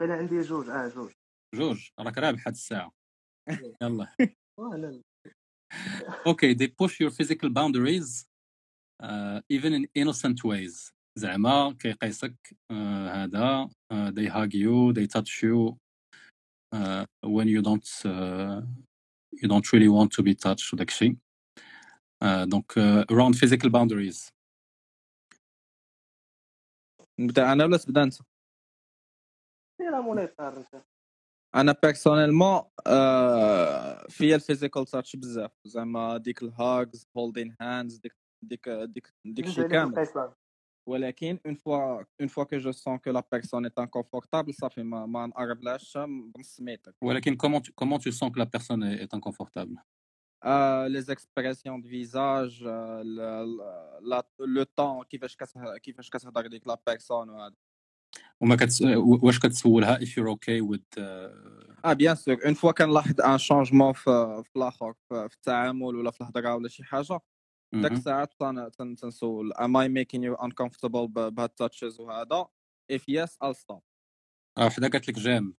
كان عندي جوج آه جوج جوج راك رابح هاد الساعة يلا آه، لا لا Okay, they push your physical boundaries uh, even in innocent ways. زعما كيقيسك آه، هذا آه، they hug you they touch you آه، when you don't آه، you don't really want to be touched وداك الشيء آه، donc آه، around physical boundaries نبدا أنا ولا تبدا انت سير مولاي طار انت أنا personnellement آه فيا ال physical touch بزاف. زعما ديك ال hugs holding hands ديك ديك ديك ديك الشيء كامل. القيصان ولكن une fois une fois que je sens que la personne est inconfortable صافي ما ما نقربلهاش بنص متر. ولكن comment tu, comment tu sens que la personne est, est inconfortable آه les expressions de visage le ton كيفاش كته- كيفاش كتهضر ديك la personne وهذا وما كتس... واش كتسولها if you're okay with uh, آه bien sûr une fois كنلاحظ un changement في في الآخر في التعامل ولا في الهضره ولا شي حاجة داك مهم. الساعات تن- تن- تنسول am I making you uncomfortable بهاد ال touches وهذا if yes I'll stop آه وحده قالت لك جام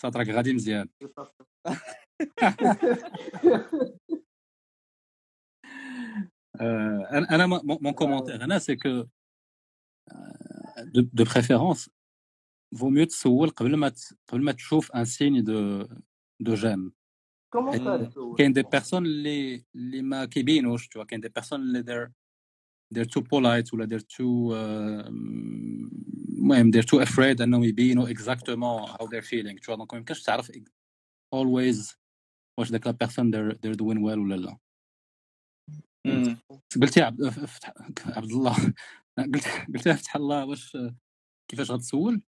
صات راك غادي مزيان Euh, أنا mon commentaire هنا que euh, de, de préférence vaut mieux تسول قبل ما ت- قبل ما تشوف un signe de de gêne comment حيت ça تسول كاين des personnes اللي اللي ما كيبينوش تو كاين des personnes اللي they're they're too polite ولا they're too آه، المهم they're too afraid انهم يبينوا exactement how they're feeling تو donc ما يمكنش تعرف always واش داك la personne they're, they're doing well ولا لا مم. قلتي عبد فتح عبد الله قلت قلتها فتح الله واش كيفاش غتسول؟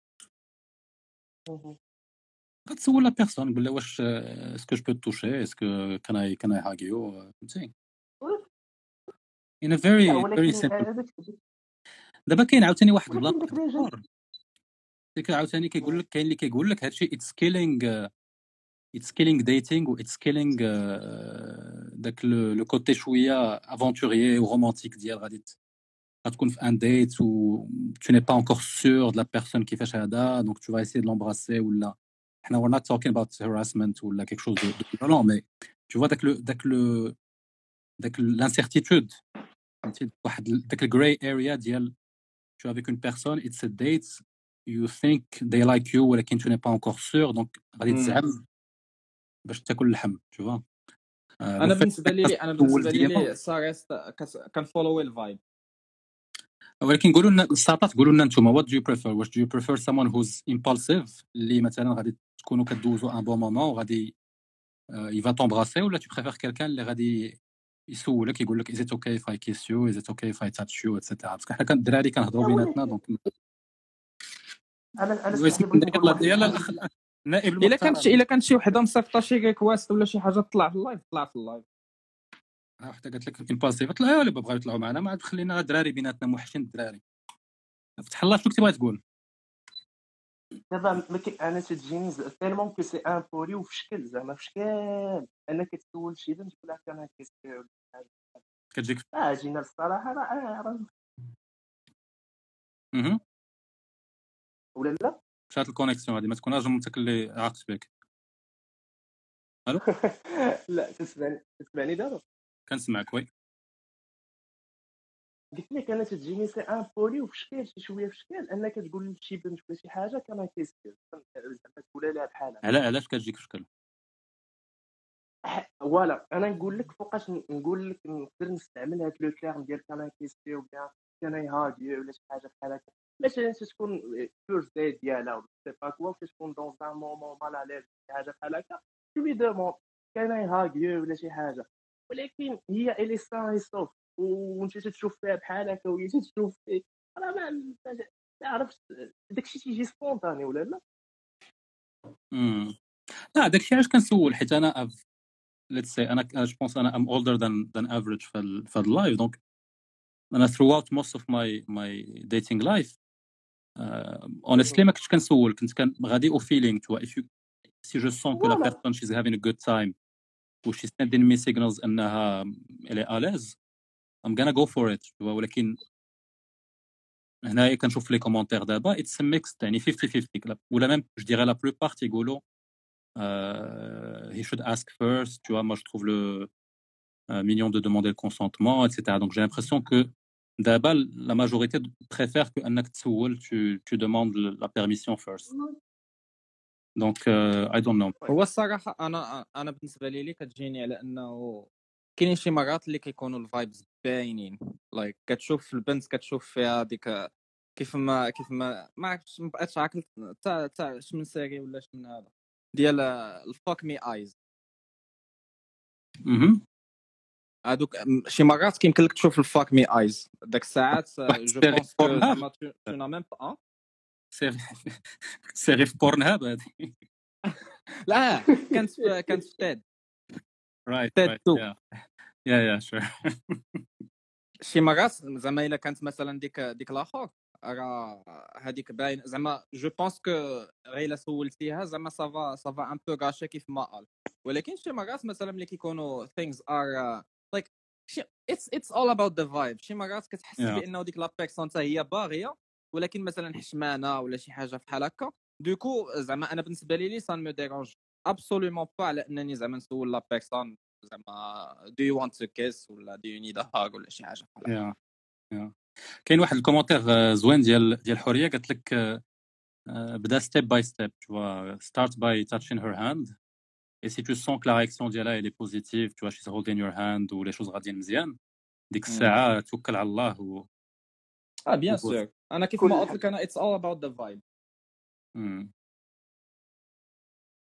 غتسول la personne قول لها واش est-ce que je peux toucher est-ce que can I can I hug you فهمتي؟ in a very very simple دابا كاين عاوتاني واحد البلاصة ديك عاوتاني كيقول لك كاين اللي كيقول لك هادشي it's killing it's killing dating و it's killing داك le côté شوية aventurier et romantique ديال غادي ت- غتكون في ان ديت و tu n'es pas encore sûr de la personne كيفاش هذا donc tu vas essayer de l'embrasser ولا حنا we're not talking about harassment ولا quelque chose de, de violent mais tu vois داك لو داك لو داك l'incertitude فهمتي واحد ال- داك الجراي اريا ديال tu es avec une personne it's a date you think they like you ولكن tu n'es pas encore sûr donc غادي مم. تزعم باش تاكل اللحم tu vois آه، انا le fait بالنسبه لي انا تسول بالنسبه ديما. لي ساريست كنفولوي الفايب ولكن قولوا لنا الساطات قولوا لنا أنتم what do you prefer واش do you prefer someone who's impulsive اللي مثلا غادي تكونوا كدوزوا un bon moment وغادي آه، il va t'embrasser ولا tu préfères quelqu'un اللي غادي يسولك يقول لك is it okay if I kiss you is it okay if I touch you etc parce que حنا كان الدراري كنهضروا بيناتنا donc أنا يلا. الأخ- النائب إلا كانت إلا كانت شي وحدة مصيفطة شي request ولا شي حاجة تطلع في اللايف طلع في ال live وحده قالت لك impulsive طلعوا ولا بغاو يطلعوا معنا ما عاد خلينا الدراري بيناتنا موحشين الدراري فتح الله شنو كنتي تقول؟ دابا أنا تجيني تيلمون كو سي امبولي وفي شكل زعما في شكل. أنك تسول شي بنت تقول كان كيسكر كتجيك آه جينا الصراحه راه آه، راه. ولا لا؟ مشات الكونيكسيون هذه ما تكونهاش جمتك اللي عاقت بك لا تسمعني تسمعني دابا؟ كنسمعك وي قلت لك أنا تجيني سي امبولي وفي شكل شي شوية في شكل أنك تقول لشي بنت ولا شي حاجة كان كيسكر زعما تقولها لها بحالها على علاش كتجيك في شكل voilà أنا نقول لك فوقاش نقول لك نقدر نستعمل هذا le terme ديال can I kiss you ولا can I hug you ولا شي حاجة بحال هكا. مثلا تكون first date ديالها ولا sais pas quoi كتكون dans un moment مال عليك شي حاجة بحال هكا tu lui demandes can I hug you ولا شي حاجة. ولكن هي الي سان سوف وأنت تشوف فيها بحال هكا وهي تشوف فيه راه ما عرفتش داكشي تيجي spontané ولا لا. لا داكشي علاش كنسول حيت أنا let's say أنا je pense أنا I'm older than than average في في ال life donc أنا throughout most of my my dating life honestly ما كنتش كنسول كنت كان غادي au feeling tu if you si je sens que la Voilà. personne she's having a good time و she's sending me signals انها elle est à l'aise I'm gonna go for it tu vois ولكن هنايا كنشوف لي كومونتير دابا اتس ميكس يعني 50 50 ولا ميم جو ديغي لا بلوبار تيقولوا euh, he should ask first tu vois moi je trouve le euh, mignon de demander le consentement etc donc j'ai l'impression que دابا لا ماجوريتي بريفير كو انك تسول tu tu demandes la permission first donc I don't know هو الصراحة أنا أنا بالنسبة لي كتجيني على إنه كاينين شي مرات اللي كيكونوا ال vibes باينين. like like كتشوف البنت كتشوف فيها ديك كيف ما كيف ما ما عرفتش ما بقيتش عاقل. تاع تاع من série ولا من هذا. ديال ال fuck me eyes هادوك شي مرات كيمكن لك تشوف ال fuck me eyes داك الساعات je pense que زعما tu n'as même pas سيري في بورن هاب هادي لا كانت في كانت في Ted right Ted two. yeah yeah sure شي مرات زعما إلا كانت مثلا ديك ديك الآخر راه هذيك باين زعما je pense que غير إلا سولتيها زعما ça va ça va un peu gâcher كيف ما قال. ولكن شي مرات مثلا ملي كيكونوا things are لايك اتس اتس اول اباوت ذا فايب شي مرات كتحس Yeah. بأنه ديك la personne حتى هي باغية ولكن مثلا حشمانة ولا شي حاجة بحال هكا. donc زعما أنا بالنسبة لي ça me dérange absolument pas على أنني زعما نسول la personne زعما do you want to kiss ولا do you need hug ولا شي حاجة بحال هكا. كاين واحد ال commentaire آه، زوين ديال ديال حورية قالت لك آه، آه، بدأ step by step start by touching her hand. Et si tu sens que la réaction ديالها elle est positive tu vois she's holding your hand و les choses غاديين مزيان ديك الساعة توكل على الله و آه bien. sûr أنا كيف ما قلت. لك أنا it's all about the vibe.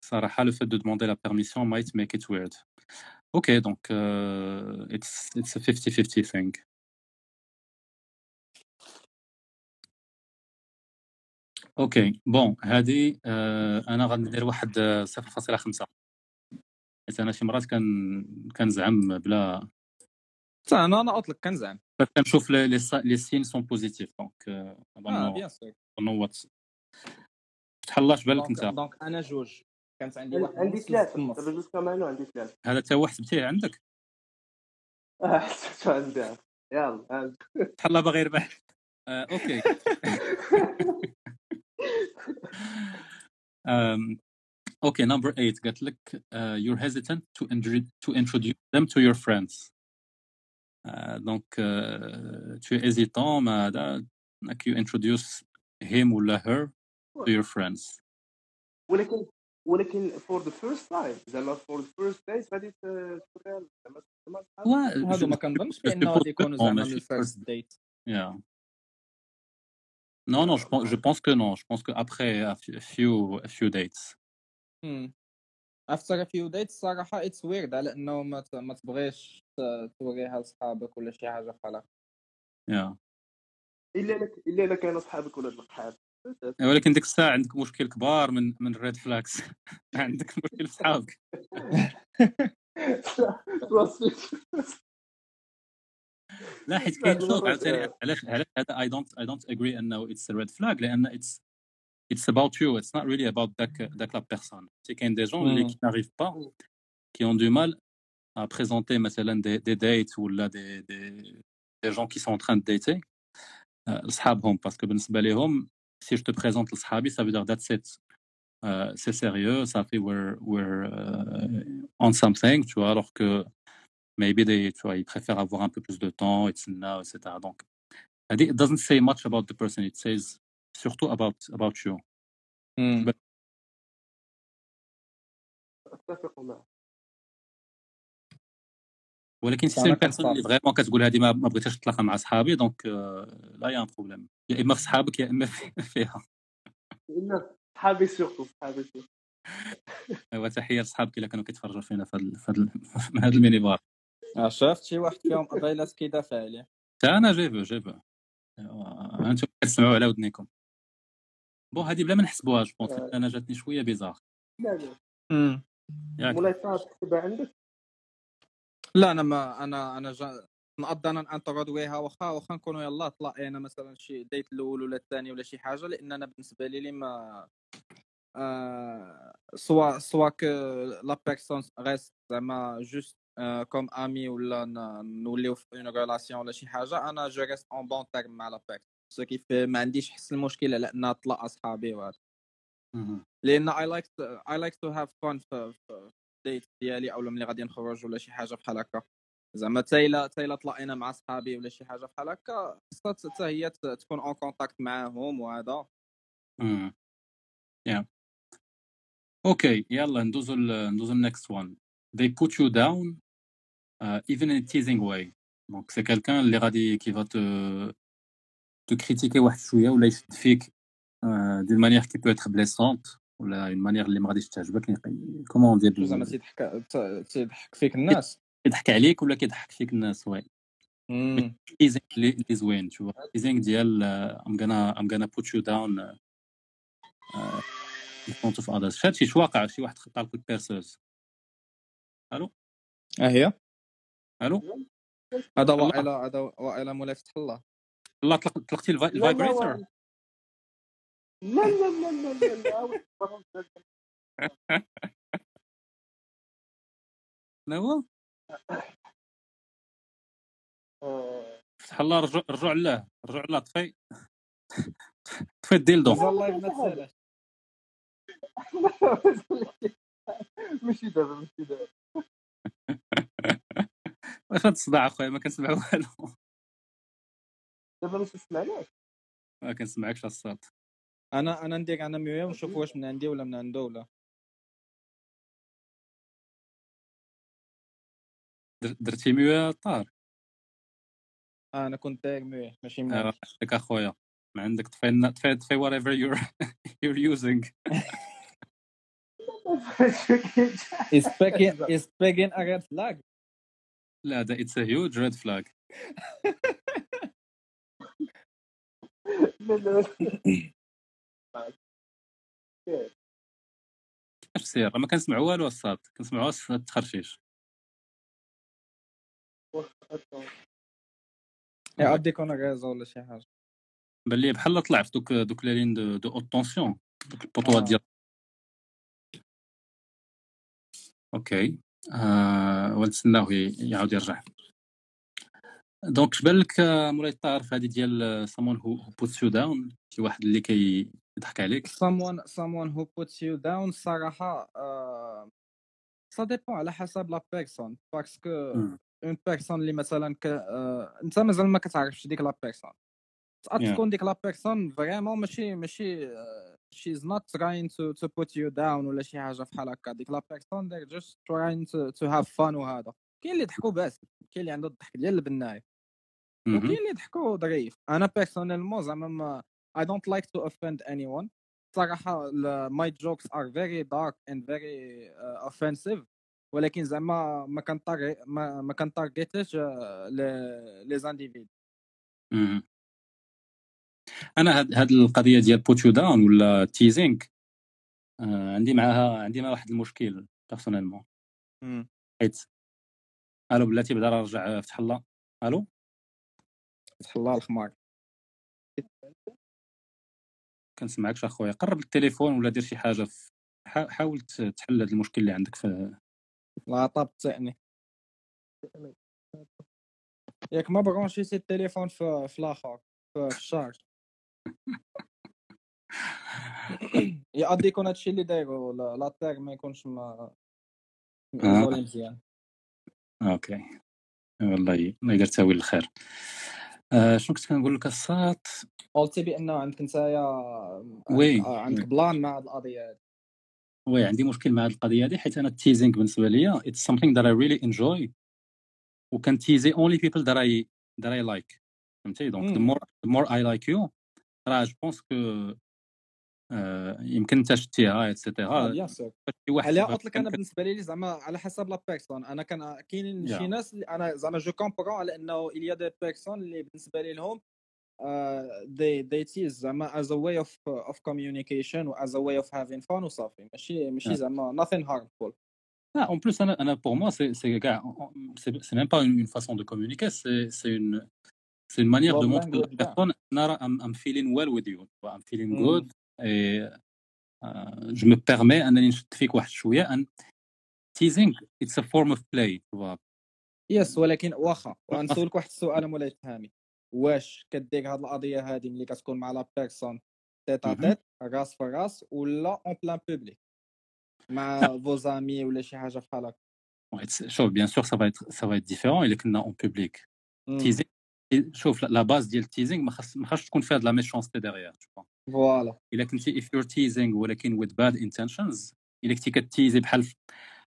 صراحة fait de demander la permission might make it weird ok donc euh, it's it's a 50-50 thing ok bon آه أنا غندير واحد آه، 0.5 حيت أنا شي مرات كان كنزعم بلا حتى أنا أنا قلت لك كنزعم بس كنشوف لي لي سا- لي سين سون بوزيتيف دونك آه بيان سور نو وات فتح الله اش بالك انت دونك أنا جوج كانت عندي واحد عندي في النص دابا جوج كمان عندي ثلاثة هذا تا هو حسبتيه عندك آه حسيت عندي يلا. فتح الله باغي يربح أوكي um, okay number eight. قالت لك uh, you're hesitant to, to introduce them to your friends. Uh, donc uh, tu es hésitant ما هذا انك you introduce him ولا her to your friends ولكن ولكن for the first time زعما for the first days غادي ت- تبقى زعما زعما صحاب. Ouais, هادو je- ما كنظنش je بانه suppose غادي que يكونوا non, زعما ماشي من first الفيرست ديت Yeah. Non, non, je pense, je pense que non. Je pense qu'après a few- a few, a few after few dates الصراحه it's weird على إنه ما ما تبغيش توريها لصحابك ولا شي حاجة بحال Yeah. إلا لك إلا إلا كانوا صحابك ولا القحاب ولكن ديك الساعة عندك مشكل كبار من من ال red flags عندك مشكل في صحابك. لا حيت كاين شوف. علاش علاش هذا؟ اي دونت اي دونت اجري إنه اتس ريد فلاج لأن اتس it's about you, it's not really about that, that la personne. C'est qu'il y a des gens qui n'arrivent pas, qui ont du mal à présenter des, des dates ou là, des, des, gens qui sont en train de dater. Euh, parce que si je te présente l'shabi, ça veut dire that's euh, c'est sérieux, ça fait we're, we're uh, on something, tu vois, alors que maybe they, tu vois, ils préfèrent avoir un peu plus de temps, etc. Donc, it doesn't say much about the person, it says surtout about about you. مم. اتفق معك ولكن si une personne اللي. vraiment كتقول هذه ما ما بغيتهاش تتلاقى مع صحابي donc لا y a un problème يا إما في صحابك يا إما في- فيها. إلا صحابي surtout صحابي surtout ايوا تحية لصحابك اللي كانوا كيتفرجوا فينا في هذا الميني بار آه، شفت شي واحد فيهم غيلات كيدافع عليه حتى أنا جيبو جيبو ايوا أنتم كتسمعوا على ودنيكم. بون هذه بلا ما نحسبوها جو بونس آه. أنا جاتني شوية بيزار. لا لا. مولاي تكتبها عندك؟ لا أنا ما أنا أنا جا... نقض أنا نانترودويها واخا واخا نكونوا يلا طلعينا مثلا شي ديت الأول ولا الثاني ولا شي حاجة لأن أنا بالنسبة لي ما آه... soit soit que la personne reste زعما juste comme amie ولا نوليو في une relation ولا شي حاجة أنا je reste en bons termes مع la personne so كيف ما عنديش حس المشكل على انها تطلع اصحابي وهذا. لأن I like I like to have fun في في date ديالي أو ملي غادي نخرج ولا شي حاجة بحال هكا زعما حتى إلا حتى إلا طلعنا مع صحابي ولا شي حاجة بحال هكا خصها حتى هي تكون en contact معاهم وهذا. Yeah. okay يلا ندوزو ندوزو next one they put you down uh, even in a teasing way donc c'est quelqu'un اللي غادي qui va te te critiquer واحد شوية ولا يشد فيك d'une manière qui peut être plaisante ولا une manière اللي ما غاديش تعجبك comment ندير زعما تيضحك تيضحك فيك الناس كيضحك عليك ولا كيضحك فيك الناس oui مم. teasing اللي زوين شوف teasing ديال I'm gonna I'm gonna put you down in front of others. هادشي شي واقع شي واحد خطا لك بيرسوز ألو ها هي ألو هذا. وائله هذا وائله مولاي فتح الله الله طلق- طلقتي لا لا لا لا. لا لا لا لا هو آه، فتح الله رجع رجعوا علاه رجعوا علاه طفي. طفي الديلدو. اللايف ما ماشي دابا ماشي دابا واش هاد الصداع أخويا ما كنسمع والو. دابا ما تسمعناش ما كنسمعكش الصوت. أنا أنا ندير أنا ميويه ونشوف واش من عندي ولا من عنده ولا در- درتي ميو طار. أنا كنت داير ميويه ماشي من آه، عندي عندك أخويا. ما عندك طفي طفي طفي whatever you're you're using. Is picking is picking a red flag. لا ده it's a huge red flag. لا لا سير ما كنسمع والو كنسمعوا الصوت التخرشيش يقدر يكون réseau ولا شي حاجة. بان لي بحال طلع في دوك دوك les lignes de, de haute tension دوك البوطوات آه. ديال okay. آه ونتسناوه يعاود يرجع. donc شبان لك مولاي في هذه ديال someone who puts you down شي واحد اللي كيضحك عليك someone someone who puts you down صراحة آه ça dépend على حسب la personne parce que. une personne اللي مثلا ك... انت مازال ما كتعرفش ديك la personne Yeah. تكون ديك la personne vraiment ماشي ماشي she's not trying to to put you down ولا شي حاجة بحال هكا ديك la personne they're just trying to, to have fun وهذا كاين اللي ضحكوا باسل كاين اللي عنده الضحك ديال البنايه. وكاين اللي ضحكوا ظريف. أنا personnellement زعما ما I don't like to offend anyone. صراحة jokes are very dark and very uh, offensive. ولكن زعما ما كنطار ما ما كنتارجيتش les individus. أنا هاد هاد القضية ديال put you down ولا teasing آه عندي معاها عندي معاها واحد المشكل personnellement حيت ألو بلاتي راه رجع فتح الله. ألو؟ فتح الله الخمار كنسمعكش اخويا. قرب التليفون ولا دير شي حاجة في حاول تحل هذا المشكل اللي عندك في لا طاب تاني ياك ما برونشيتي التليفون في في الآخر في الشارج. يقضي يكون هادشي اللي دايرو لا تاغ ما يكونش ما مأزولي مزيان. أوكي. والله الله يدير تاويل الخير. آه شنو كنت كنقول لك؟ الصات. قلتي بانه عندك نتايا oui. عندك oui. plan مع هاد القضية؟ oui عندي مشكل مع هذه القضية هذه حيت أنا ال teasing بالنسبة ليا it's something that I really enjoy. وكنتيزي only people that I that I like. فهمتي؟ donc the مم. more the more I like you راه je pense que يمكن انت شفتيها et cetera آه، على قلت لك أنا بالنسبة لي زعما على حسب la personne أنا كان كاين شي ناس أنا زعما je comprends على إنه il y a des personnes اللي بالنسبة لي لهم دي دي تي زعما as a way of of communication و as a way of having fun وصافي ماشي ماشي زعما nothing hurtful لا en plus أنا أنا pour moi c'est c'est كاع c'est même pas une façon de communiquer c'est c'est une c'est une manière de montrer la personne أنا I'm feeling well with you I'm feeling good je me permets أنني نشد فيك واحد teasing, it's a form of play, tu vois. yes ولكن واخا غنسولك واحد السؤال مولاي تهامي واش كدير هاد القضية هادي ملي كتكون مع la personne tête à. tête راس في راس ولا en plein public مع vos amis ولا شي حاجة بحال هكا it's- شوف être ça va être différent الا كنا public مم. teasing شوف la base ديال ال teasing ما خاص ما خاصش تكون فيها derrière tu vois voilà. إلا كنتي if you're teasing ولكن with bad intentions إلا كنتي كتيزي بحال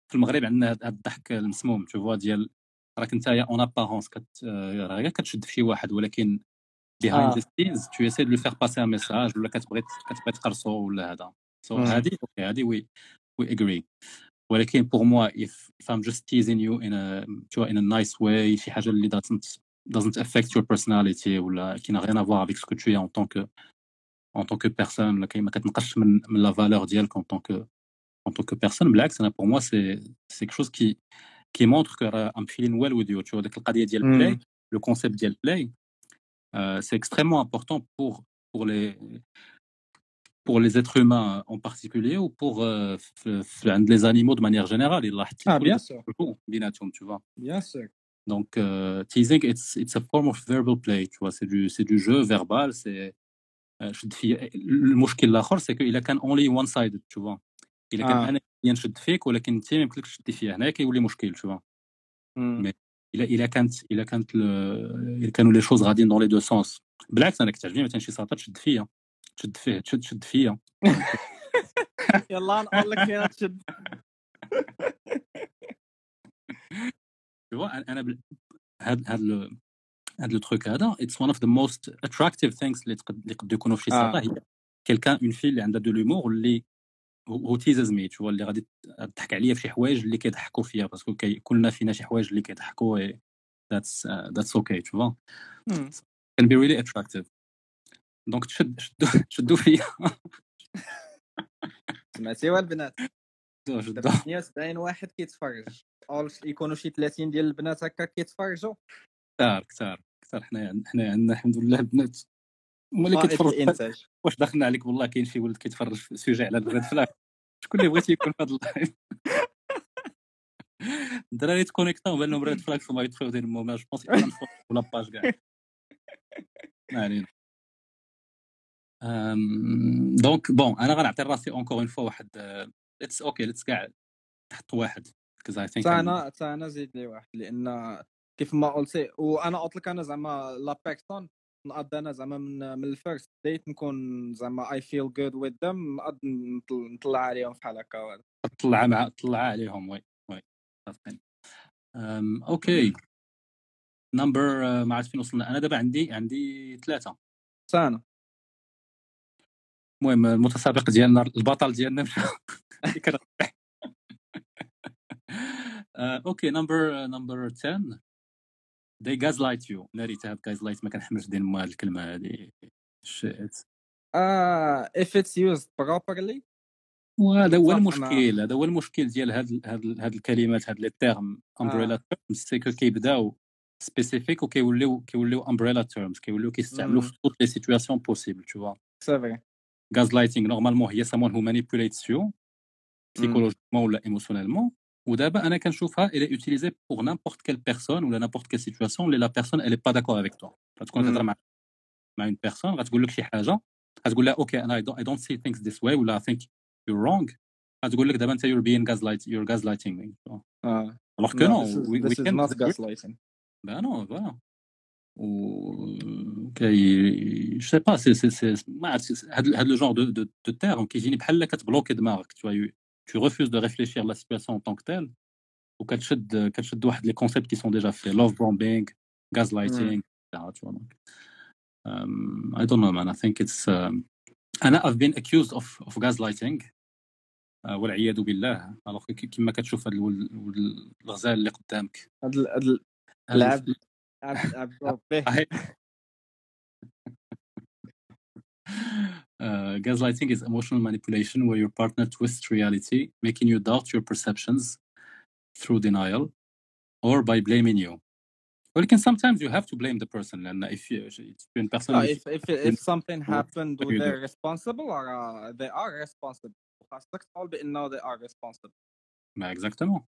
في المغرب عندنا هذا الضحك المسموم تشوفوا ديال راك انت يا en apparence كت كتشد في شي واحد ولكن behind the scenes tu essaies de faire passer un message ولا كتبغي كتبغي تقرصو ولا هذا. so هادي okay هادي we we agree ولكن pour moi if if I'm just teasing you in to in nice way شي حاجة اللي doesn't doesn't affect your personality ولا كاين rien à voir avec ce que tu es en tant que en tant que personne ولا كي ما كتنقصش من من la valeur ديالك en tant que en tant que personne بالعكس انا pour moi c'est c'est quelque chose qui qui montre que راه I'm feeling well with you tu vois ديك القضيه ديال مم. play le concept ديال play euh, c'est extrêmement important pour pour les pour les êtres humains en particulier ou pour euh, في- في- عند les animaux de manière générale il حتى اه الكل بيان سور يكونوا بيناتهم tu vois بيان سور donc euh, teasing it's it's a form of verbal play tu vois c'est du c'est du jeu verbal c'est euh, شد في المشكل الآخر que إلا كان one sided tu vois. إلا كان آه. أنا نشد فيك ولكن انت ما يمكنلكش تشدي فيا هنا كيولي مشكل. mais إلا إلا كانت إلا كانت إلا كانوا les choses غاديين dans les deux sens بالعكس أنا كتعجبني مثلا شي ساطة تشد فيا. تشد فيه تشد تشد فيا. يلا نقول لك فين تشد. Vois أنا هاد هاد هاد le truc هذا it's one of the most attractive things اللي تقد اللي قد يكونوا في شي آه. ساطه هي quelqu'un une fille اللي عندها de l'humour اللي who teases me tu vois اللي غادي تضحك عليا في شي حوايج اللي كيضحكوا فيا parce que كلنا فينا شي حوايج اللي كيضحكوا that's that's okay مم. can be really attractive. donc تشد شدوا شدوا فيا. سمعتي والبنات شدوا دابا شدوا 78 واحد كيتفرج. يكونوا شي 30 ديال البنات هكا كيتفرجوا. كثار كثار كثار. حنا حنا عندنا الحمد لله البنات هما اللي كيتفرجوا واش دخلنا عليك والله كاين شي ولد كيتفرج في sujet على ال red flag شكون اللي بغيتي يكون في هذا اللايف؟ الدراري تكونيكتاو بان لهم red flag وما يدخلوا dernièrement je pense ولا باج كاع. ما علينا. donc bon أنا غنعطي راسي encore une fois واحد أوكي let's كاع تحط واحد كوز اي ثينك أنا أنا زيد لي واحد لأن كيف ما قلتي وأنا قلت لك أنا زعما la personne نقد أنا زعما من من ال first date نكون زعما I feel good with them نقد نطل- نطلع عليهم بحال هكا. طلع مع طلع عليهم oui oui. أم، أوكي. number ما عرفت فين وصلنا. أنا دابا عندي عندي ثلاثة. أنا المهم المتسابق ديالنا البطل ديالنا. آه، أوكي number number 10 they gaslight you. ناري حتى هاد gaslight ما كنحملش دين هاد الكلمة هادي. shit آه if it's used properly. وهذا هو المشكل. هذا هو المشكل ديال هاد هاد هاد الكلمات هاد les termes umbrella terms c'est que كيبداو spécifiques وكيوليو كيوليو umbrella terms كيوليو كيستعملوا. في toutes les situations possibles tu vois سي فري gaslighting normalement هي someone who manipulates you psychologiquement ولا émotionnellement ودابا أنا كنشوفها elle est utilisée pour n'importe quelle personne ولا n'importe quelle situation اللي la personne elle est pas d'accord avec toi فتكون مم. تهضر مع مع une personne غتقول لك شي حاجة غتقول لها أوكي أنا I don't, I don't see things this way ولا I think you're wrong غتقول لك دابا انت you're being gaslight you're gaslighting me آه alors que No, non this is, we, we this is can not disagree. gaslighting Ben non, voilà. Ou كي je sais pas c'est c'est c'est ما عرفت هاد هاد لو جونغ دو دو دو تيرم كيجيني بحال كتبلوكي دماغك tu vois tu refuses de réfléchir à la situation en tant que telle وكتشد كتشد واحد لي كونسيبت qui sont déjà faits love bombing gaslighting etc tu vois donc um, I don't know man I think it's um, أنا I've been accused of of gaslighting uh, والعياذ بالله alors كما كتشوف الول- الغزال اللي قدامك هاد العبد عبد عبد ربي. Uh, gaslighting is emotional manipulation where your partner twists reality, making you doubt your perceptions through denial or by blaming you. ولكن sometimes you have to blame the person لأن if you if you're a person No, with- if if if something What- happened what do you they're responsible or uh, they are responsible خاصك تقول بانه they are responsible ما exactement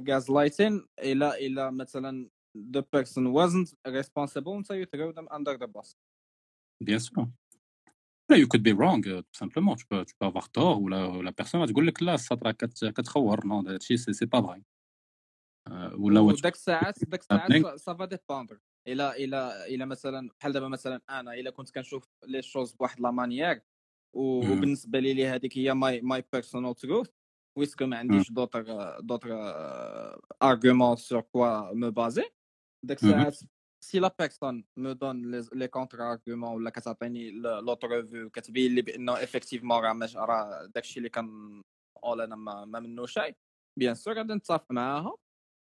gaslighting الى الى مثلا the person wasn't responsible انت you throw them under the bus bien sûr لا You could be wrong euh, tout simplement tu peux tu peux avoir tort ou la, la personne va تقول لك لا السطر كت- كتخور non c'est pas vrai ولا وداك الساعات داك. الساعات ça va dépendre الا الا الا مثلا بحال دابا مثلا أنا الا كنت كنشوف les choses بواحد la manière. وبالنسبه لي هذيك هي my my personal truth و est-ce que ما عنديش d'autres d'autres arguments sur quoi me baser داك مهم. الساعات si la personne me donne les contre-arguments ولا كتعطيني l'autre vue كتبين لي بانه effectivement راه ماش راه داكشي اللي كان اول أنا ما, ما منه شيء bien sûr غادي نتفق معاها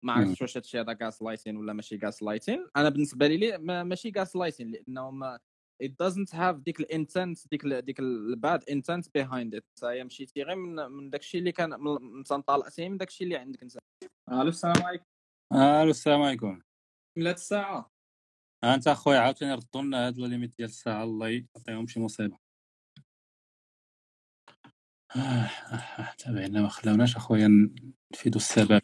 ما. عرفتش واش هادشي هذا gaslighting ولا ماشي gaslighting أنا بالنسبة لي لي ما ماشي gaslighting لأنه ما it doesn't have ديك ال intent ديك ال ديك ال bad intent behind it هي مشيتي غير من من داكشي اللي كان من- انت طالعتي من داكشي اللي عندك انت ألو السلام عليكم ألو السلام عليكم ملات الساعة أنت اخويا عاوتاني ردوا لنا هاد ال limite ديال الساعة الله يعطيهم شي مصيبة. آه، تابعنا ما خلاوناش أخويا نفيدو السبب.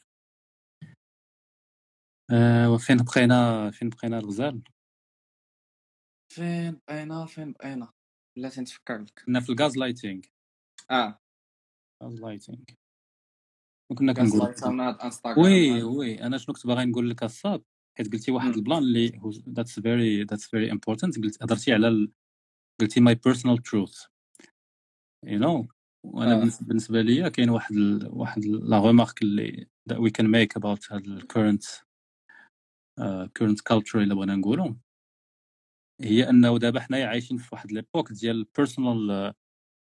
آه وفين بقينا؟ فين بقينا الغزال؟ فين بقينا؟ فين بقينا؟ بلاتي نتفكر لك كنا في ال gaslighting. آه. gaslighting. غاس كنقول oui oui أنا شنو كنت باغي نقول لك؟ الصاد. حيت قلتي واحد. ال plan اللي that's very that's very important قلت هضرتي على ال... قلتي my personal truth you know وأنا آه. بالنسبة ليا كاين واحد ال... واحد la remarque اللي that we can make about هاد ال current uh, current culture اللي بغينا نقولوا هي أنه دابا حنايا عايشين في واحد l'époque ديال uh,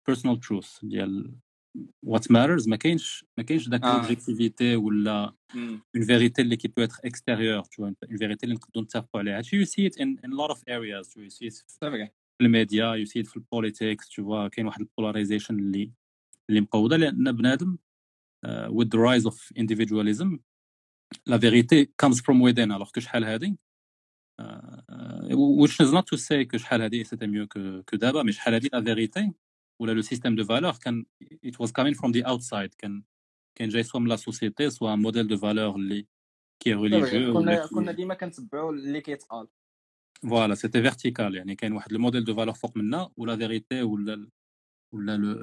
personal truth ديال what matters ما كاينش ما كاينش داك آه. l'objectivité ولا une vérité اللي peut être extérieure tu vois une vérité اللي نقدروا نتفقوا عليها هادشي you see it in, in a lot of areas you see it c'est vrai في ال media you see it في ال politics vois كاين واحد ال polarization اللي اللي مقوده لأن بنادم uh, with the rise of individualism la vérité comes from within alors que شحال هادي uh, which is not to say que شحال هادي c'était mieux que, que دابا mais شحال هادي la vérité ولا le système de valeur كان it was coming from the outside كان كان جاي soit من la société soit modèle de valeurs اللي qui est religieux كنا كنا ديما كنتبعوا اللي كيتقال voilà c'était vertical يعني كاين واحد ال modèle de valeurs فوق منا و la vérité ولا ولا لو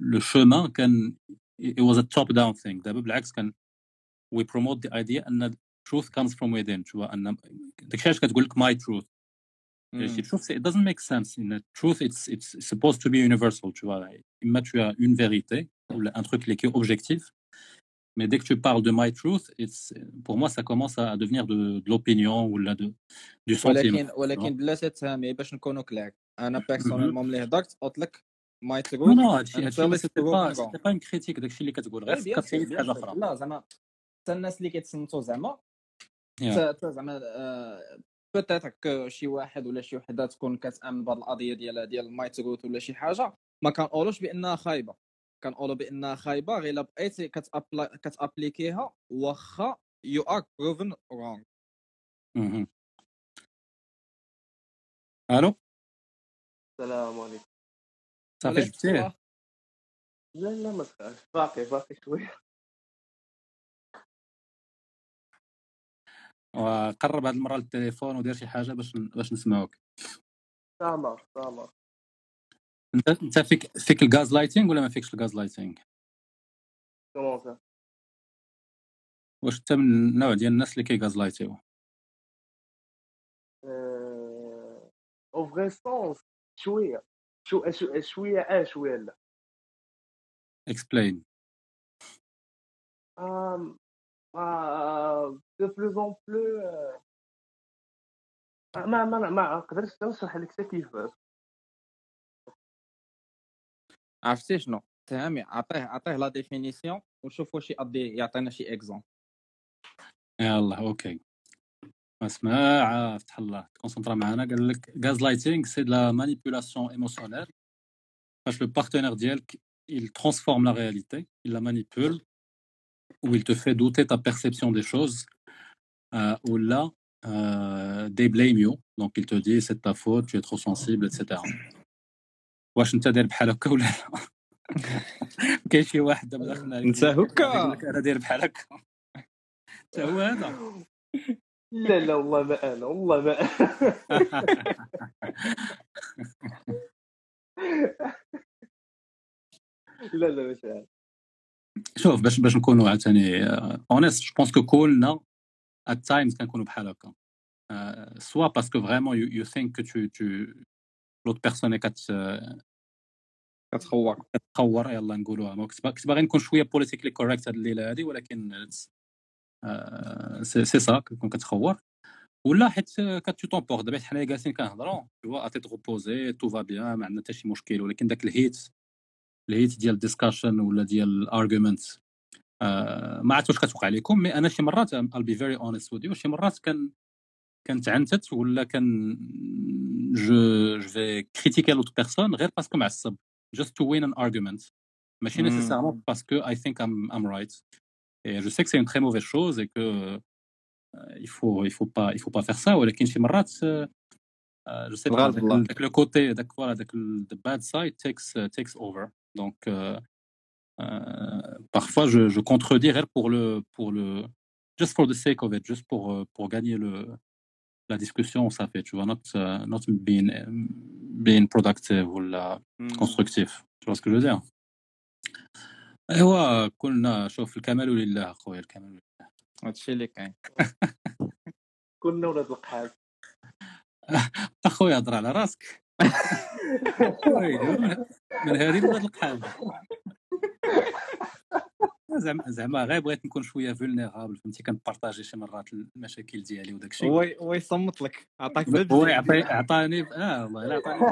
لو شومان كان it was a top down thing. دابا بالعكس كان we promote the idea ان truth comes from within شو ان داكشي علاش كتقول لك my truth. مم. Tu trouves it doesn't make sense. In the truth, it's it's supposed to be universal. Tu vois, Imma tu as une vérité ou un truc qui est objectif. Mais dès que tu parles de my truth, it's pour moi ça commence à devenir de, de l'opinion ou là de du sentiment. ولكن ولكن بلاتي تفهمي باش نكونوا كلاك انا Mhm. بيرسونيلمون ملي هضرت قلت لك ماي Non, تروث non, هادشي هادشي until it's c'était pas proven wrong. c'était pas une critique داكشي اللي كتقول غير غير بيان سور فكرتيني في بيان حاجه سور اخرى. لا زعما حتى الناس اللي كيتصنتوا زعما Yeah. حتى حتى زعما بوتيتر كو شي واحد ولا شي وحدة تكون كتأمن بهاد القضية ديال ديال my truth ولا شي حاجة. ما كنقولوش بأنها خايبة. كنقولوا بأنها خايبة غير بقيتي كتابلا كتابليكيها واخا يو ار بروفن رونغ. ألو؟ السلام عليكم. صافي جبتيه لا لا ما تخافش. باقي باقي شوية. وقرب هاد المره للتليفون ودير شي حاجة باش باش نسمعوك. سامع سامع انت انت فيك فيك ال gaslighting ولا ما فيكش ال gaslighting؟ واش انت من النوع ديال الناس اللي كي gaslight يو au vrai sens شوية. شو شو- شوية آه شوية لا. explique آه، de plus en plus آه، ما ما ما نقدرش نشرح لك حتى كيفاش عرفتي شنو. فهمي عطيه عطيه la définition وشوف واش يقضي يعطينا شي exemple يلا OK. اسمع فتح الله كونسونطرا معنا. قال لك gaslighting c'est de la manipulation émotionnelle. فاش le partenaire ديالك il transforme la réalité il la manipule ou il te fait douter ta perception des choses euh, ولا euh, they blame you. Donc il te dit c'est de ta faute tu es trop sensible etc واش انت داير بحال هكا ولا لا كاين شي واحد دابا داخل عليك انت هكا يقول لك أنا داير بحال هكا حتى هو هذا لا لا والله ما أنا والله ما أنا. لا لا مش عارف شوف باش باش نكونوا عاوتاني honnête je pense que كلنا at times كنكونوا بحال هكا. سوا باسكو فريمون يو ثينك تو تو لوت بيرسون كت كتخور كتخور يلا نقولوها. كنت باغي نكون شوية بوليتيكلي كوريكت هاد الليلة هادي ولكن سي سا كتكون كتخور. ولا حيت كتو طومبور دابا حنا جالسين كنهضروا تو اتيت غوبوزي تو فا بيان ما عندنا حتى شي مشكل ولكن داك الهيت الهيت ديال الديسكاشن ولا ديال الارغيومنت آه ما عرفت واش كتوقع لكم مي أنا شي مرات I'll be very honest with you شي مرات كان كنتعنتت ولا كان جو جو في كريتيكي لوت بيرسون غير باسكو معصب just to win an argument ماشي Mm. nécessairement parce que I think I'm, I'm right et je sais que c'est une très mauvaise chose et que euh, il faut il faut pas il faut pas faire ça ولكن شي مرات euh, euh, je sais pas داك le côté داك ال- the bad side takes uh, takes over donc euh, euh, parfois je, je contredis غير pour le pour le just for the sake of it juste pour euh, pour gagner le la discussion ça fait tu vois not uh, not being being productive ولا Mm. constructif tu vois ce que je veux dire ايوا كلنا شوف الكمال لله اخويا الكمال لله هادشي اللي كاين كلنا ولاد القحاب اخويا هضر على راسك ويلي، من هذه ولاد القحاب زعما زعما غير بغيت نكون شوية vulnérable فهمتي؟ كنبارطاجي شي مرات المشاكل ديالي وداك الشيء. هو هو يصمت لك. عطاك هو عطاني آه والله الا عطاني.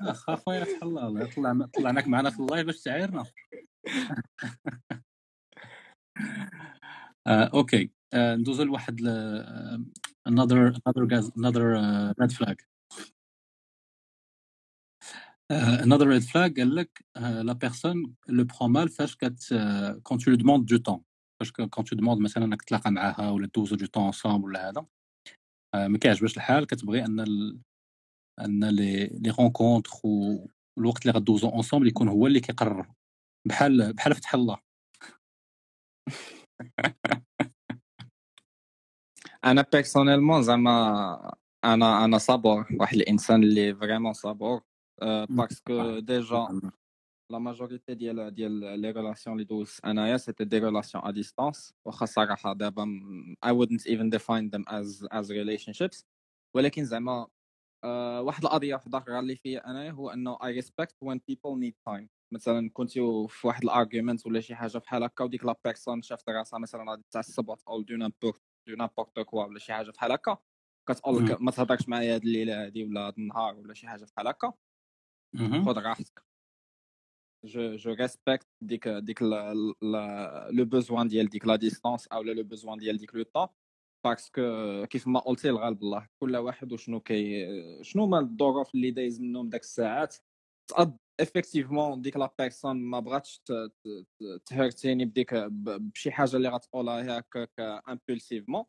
اخ اخويا فتح الله الله طلع طلعناك معنا في ال live باش تعايرنا. آه، OK. آه، ندوزو لواحد ل- آه، another another gas another red flag. آه، another red flag آه، la personne le prend mal فاش quand tu lui demandes du temps. فاش ك- quand tu demandes مثلا انك تلاقى معاها ولا دوزو du temps ensemble ولا هذا ما كيعجبهاش الحال كتبغي ان ال... ان les les rencontres والوقت اللي غدوزو ensemble يكون هو اللي كيقرر بحال بحال فتح الله أنا personnellement زعما أنا أنا صبور واحد الانسان اللي vraiment صبور parce que déjà la majorité ديال ديال les relations اللي دوز انايا c'était des relations à distance واخا صراحة دابا I wouldn't even define them as as relationships. ولكن زعما آه، واحد القضية واحدة أخرى اللي فيا أنايا هو إنه I respect when people need time. مثلا كنتو في واحد ال argument ولا شي حاجة بحال هكا وديك la personne شافت راسها مثلا غادي تعصب وتقول de n'importe de n'importe quoi ولا شي حاجة بحال هكا. كتقول لك ما تهضرش معايا هاد الليلة هادي ولا هاد النهار ولا شي حاجة بحال هكا. خذ راحتك je je respecte ديك ديك le besoin ديال ديك la distance أو le besoin ديال ديك le temps parce que كيف ما قلتي الغالب الله كل واحد وشنو كي شنو هما الظروف اللي دايز منهم داك الساعات تقد effectivement ديك la personne ما بغاتش تهرتيني بديك بشي حاجة اللي غتقولها هكاك امبولسيفمون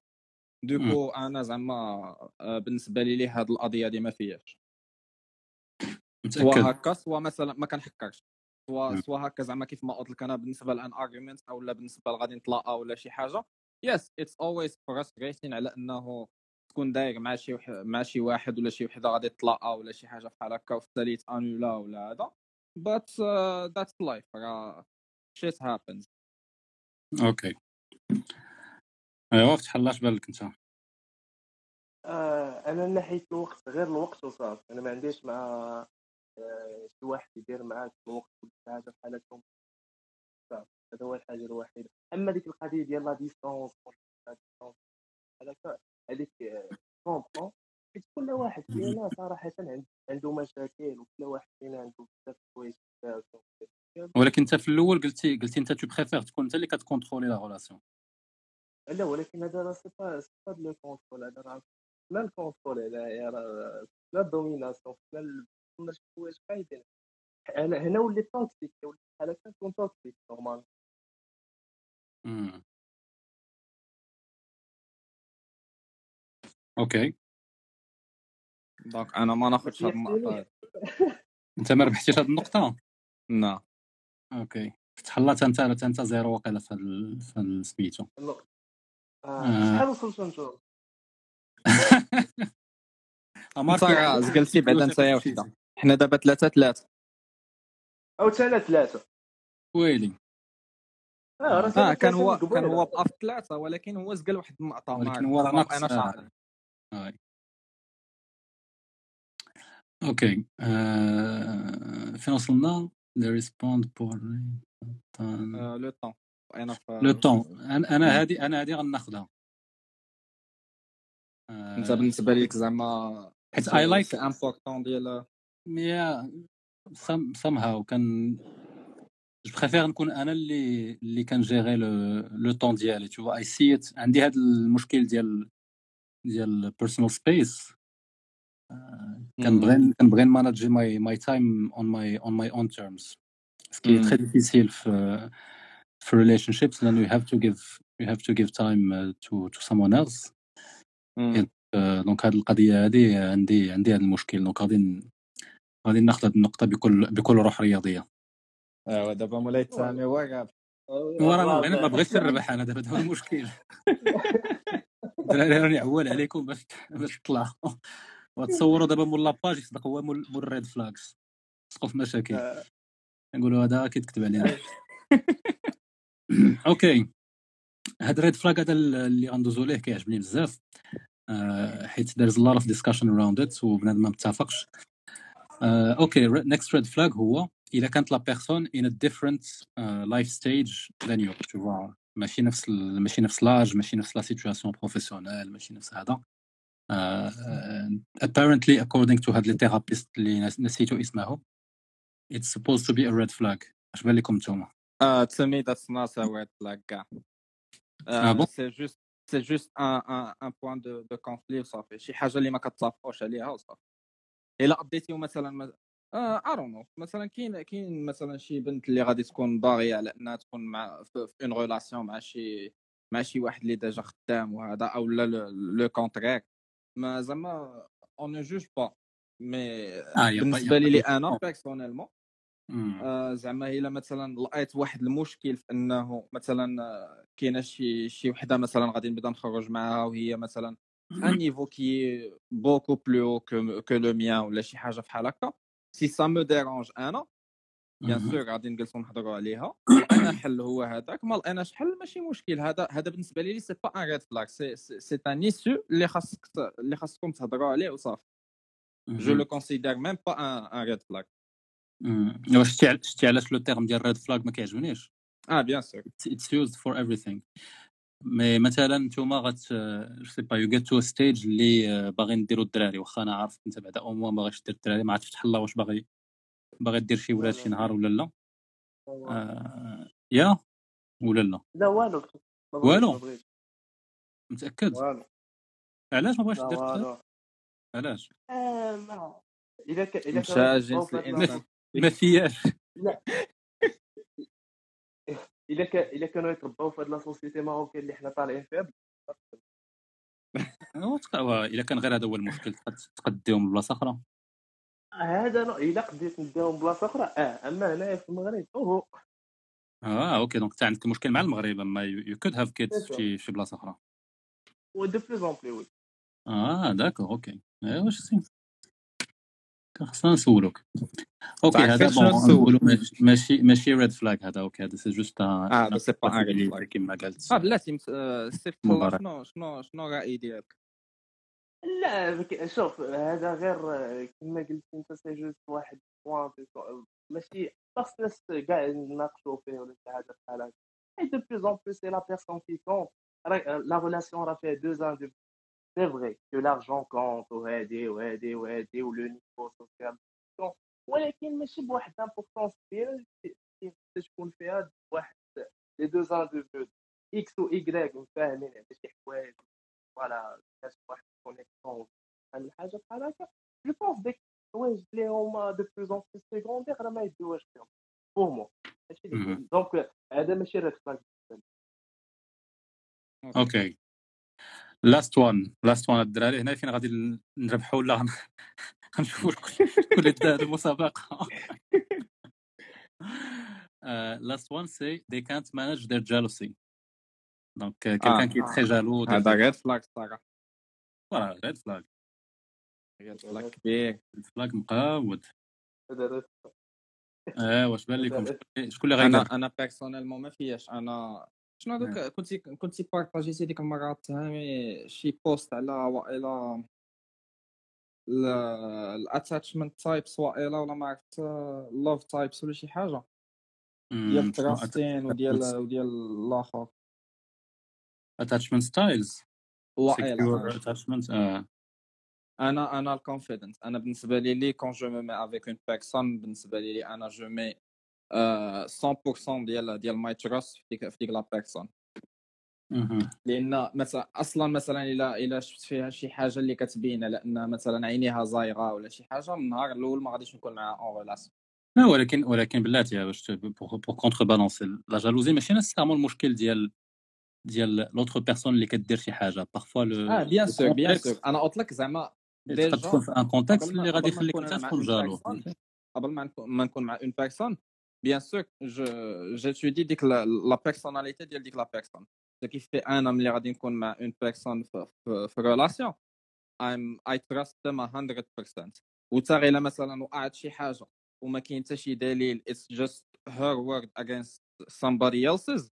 دوكو أنا زعما بالنسبة لي هاد القضية هادي ما فيهاش سوا متأكد. هكا سوا مثلا ما كنحكرش سوا. سوا هكا زعما كيف ما قلت لك أنا بالنسبة لأن ارغيومنت أو لا بالنسبة لغادي نتلاقى ولا شي حاجة يس اتس اولويز فرستريتين على أنه تكون داير مع شي وح... مع شي واحد ولا شي وحدة غادي تتلاقى ولا شي حاجة بحال هكا وفي التالي انولا ولا هذا but that's life راه shit happens OK ايوا فتح الله اش بالك أنت؟ آه أنا من ناحيه الوقت غير الوقت وصافي أنا ما عنديش مع شي واحد يدير معاك الوقت ولا شي حاجة بحال هكا صافي هذا هو الحاجة الوحيدة. أما ديك القضية ديال la distance بحال هكا هذيك comprends حيت كل واحد فينا صراحة عند- عنده مشاكل وكل واحد فينا عنده بزاف الحوايج ولكن انت في الأول قلتي قلتي انت tu préfères تكون انت اللي كتكونترولي la relation لا ولكن هذا راه c'est pas c'est pas du contrôle هذا راه لا ال contrôle راه la domination لا كنا شي حوايج قايدين أنا هنا وليت toxique وليت بحال هكا نكون toxique normal OK. donc أنا ما ناخذش هاد. النقطه. أنت ما ربحتيش هاد النقطة؟ لا. OK. الله أنت أنت zéro واقيلا في هاد- سميتو. شحال وصلتوا نتوما أنت راه زقلتي بعدا انت يا وحده حنا دابا ثلاثة ثلاثة أو أنا ثلاثة ويلي. آه راه آه سالت كان هو كان. هو باف ثلاثة ولكن هو زقل واحد النقطه ولكن هو راه ناقص آه، عارف آه. أوكي. آه، فين وصلنا؟ لي ريسبوند بور آه، لو طون في لو طون أنا أنا هادي أنا هادي غناخذها انت بالنسبة ليك زعما حيت اي لايك امبورطون ديال يا سام somehow كان بريفير نكون أنا اللي اللي كنجيري لو طون ديالي تو اي سي ات عندي هذا المشكل ديال ديال personal space كنبغي كنبغي نماناجي my my time on my own my own terms ce qui. très difficile في في relationships لأنه you have to give you have to give time to to else. مم. donc هذه القضية هذه عندي عندي هذا المشكل. donc غادي غادي ناخذ هذه النقطة بكل بكل روح رياضية. ايوا دابا مولاي التامي هو راب ورا ما بغيتش نربح أنا دابا هذا المشكل. الدراري راني عوال عليكم باش باش تطلعوا. وتصوروا دابا مول la page يصدق هو مول مول ال red flags تسقوا في مشاكل. نقولوا هذا كيتكتب علينا. okay. هاد ال red flag هذا اللي غندوزو ليه كيعجبني بزاف. آه، حيت a lot of discussion around it وبنادم ما متفقش. آه، اوكي next red flag هو اذا كانت لا بيرسون in a different uh, life stage than you tu vois ماشي نفس ال... ماشي نفس لاج ماشي نفس لا سيتوياسيون بروفيسيونيل ماشي نفس هذا آه، آه، apparently according to هاد لي ثيرابيست اللي نس- نسيتو اسمه it's supposed to be a red flag اش بان لكم نتوما Uh, to me, that's not a red flag, gars. Ah bon? c'est juste, c'est juste un, un, un point de, de conflit وصافي شي حاجه اللي ما كتفقوش عليها وصافي إلا قضيتيو مثلا ما... آه مثلا كاين كاين مثلا شي بنت اللي غادي تكون باغية على إنها تكون مع في une relation مع شي مع شي واحد اللي déjà خدام وهذا أو لا le contraire ما زعما on juge pas mais آه، بالنسبة لي لي أنا personnellement مم. آه، زعما إلا مثلا لقيت واحد المشكل في إنه مثلا كاينة شي شي وحدة مثلا غادي نبدا نخرج معاها وهي مثلا un niveau qui beaucoup plus que que le mien ولا شي حاجة بحال هكا si ça me dérange أنا bien. sûr غادي نجلسوا نهضروا عليها لقينا حل هو هذاك ما لقيناش حل ماشي مشكل هذا هذا بالنسبة لي c'est pas un red flag c'est c'est un issue اللي خاصك اللي خاصكم تهضروا عليه وصافي je. le considère même pas un red flag. واش شتي شتي علاش le terme ديال red flag ما كيعجبنيش آه bien sûr it's used for everything. mais مثلا نتوما غت je sais pas you get to stage اللي آه، باغيين ديروا الدراري. واخا أنا عارف أنت بعدا au moins باغيش دير الدراري. ما عرفتش تحل واش باغي باغي دير شي ولاد شي نهار ولا لا. آه، يا ولا لا. لا والو. والو؟ متأكد؟ علاش ما لا دير علاش؟ آه، ما. اذا ك... اذا ما فياش. لا. اذا ك... اذا كانوا يتربوا في هاد la société marocaine اللي حنا طالعين فيها. إلا كان غير هذا هو المشكل تقد تقد ديهم بلاصة أخرى؟ هذا نوع إلا قديت نديهم بلاصة أخرى آه أما هنايا في المغرب اوهو آه okay donc انت عندك مشكل مع المغرب أما you could have kids في شي- بلاصة أخرى. ودو plus en plus oui آه d'accord okay. ايوا واش سي كان خصنا نسولوك okay تعرف هذا شنو bon نسول؟ نقولوا ماشي- ماشي ماشي red flag هذا okay هذا c'est juste آه ده c'est pas un red flag كيما قالت آه بلاتي مس- آه، سيف الله مبارك. شنو شنو شنو الراي ديالك لا بك- شوف هذا غير آه، كما قلت أنت c'est juste واحد point ماشي خاص الناس كاع يناقشوا فيه ولا شي حاجة بحال هكا. et de plus en plus c'est la personne qui compte la relation راه فيها deux individus c'est vrai que l'argent compte وهادي وهادي وهادي و le niveau social ولكن ماشي بواحد l'importance كبيره اللي تكون فيها واحد les deux individus X و Y متفاهمين على شي حوايج. voilà كاش واحد connexion بحال الحاجة بحال هكا. je pense ديك الحوايج اللي هما de plus en plus secondaires راه ما يدوهاش فيهم. pour moi ماشي مهم. donc هذا ماشي red flag okay last one last one الدراري هنا فين؟ غادي نربحوا ولا غن- غنشوفوا شكون شكون اللي دا هاد المسابقه last one c'est they can't manage their jealousy. donc quelqu'un qui très jaloux هذا red flag الصراحه red flag red flag كبير red flag مقاود آه واش بان لكم شكون اللي أنا غيقرب أنا personnellement ما فياش أنا شنو هذوك؟ كنت كنت بارطاجيتي ديك المره تهامي شي post على وائلا ال attachment types وائلا ولا ما عرفت love types ولا شي حاجة. ديال trusting وديال وديال الآخر. attachment styles وائلا attachment أنا أنا ال confident أنا بالنسبة لي لي quand je mets avec une personne بالنسبة لي أنا je mets 100% ديال ديال my trust في ديك في ديك la personne. لأن مثلا أصلا مثلا إلا إلا شفت فيها شي حاجة اللي كتبين على ان مثلا عينيها زايغة ولا شي حاجة من النهار الأول ما غاديش نكون معاها en relation لا ولكن ولكن بلاتي باش pour contrebalancer la jalousie ماشي nécessairement المشكل ديال ديال l'autre personne اللي كدير شي حاجة. parfois le آه bien sûr bien sûr أنا قلت لك زعما تقد déjà تكون في un contexte اللي غادي يخليك انت تكون jaloux. قبل ما نكون مع une personne ديك la la personnalité ديال ديك la personne كيف في أنا ملي غادي نكون مع une personne في, في, في relation I'm I trust them 100% وتا غير مثلا وقعت شي حاجة وما كاين حتى شي دليل it's just her word against somebody else's.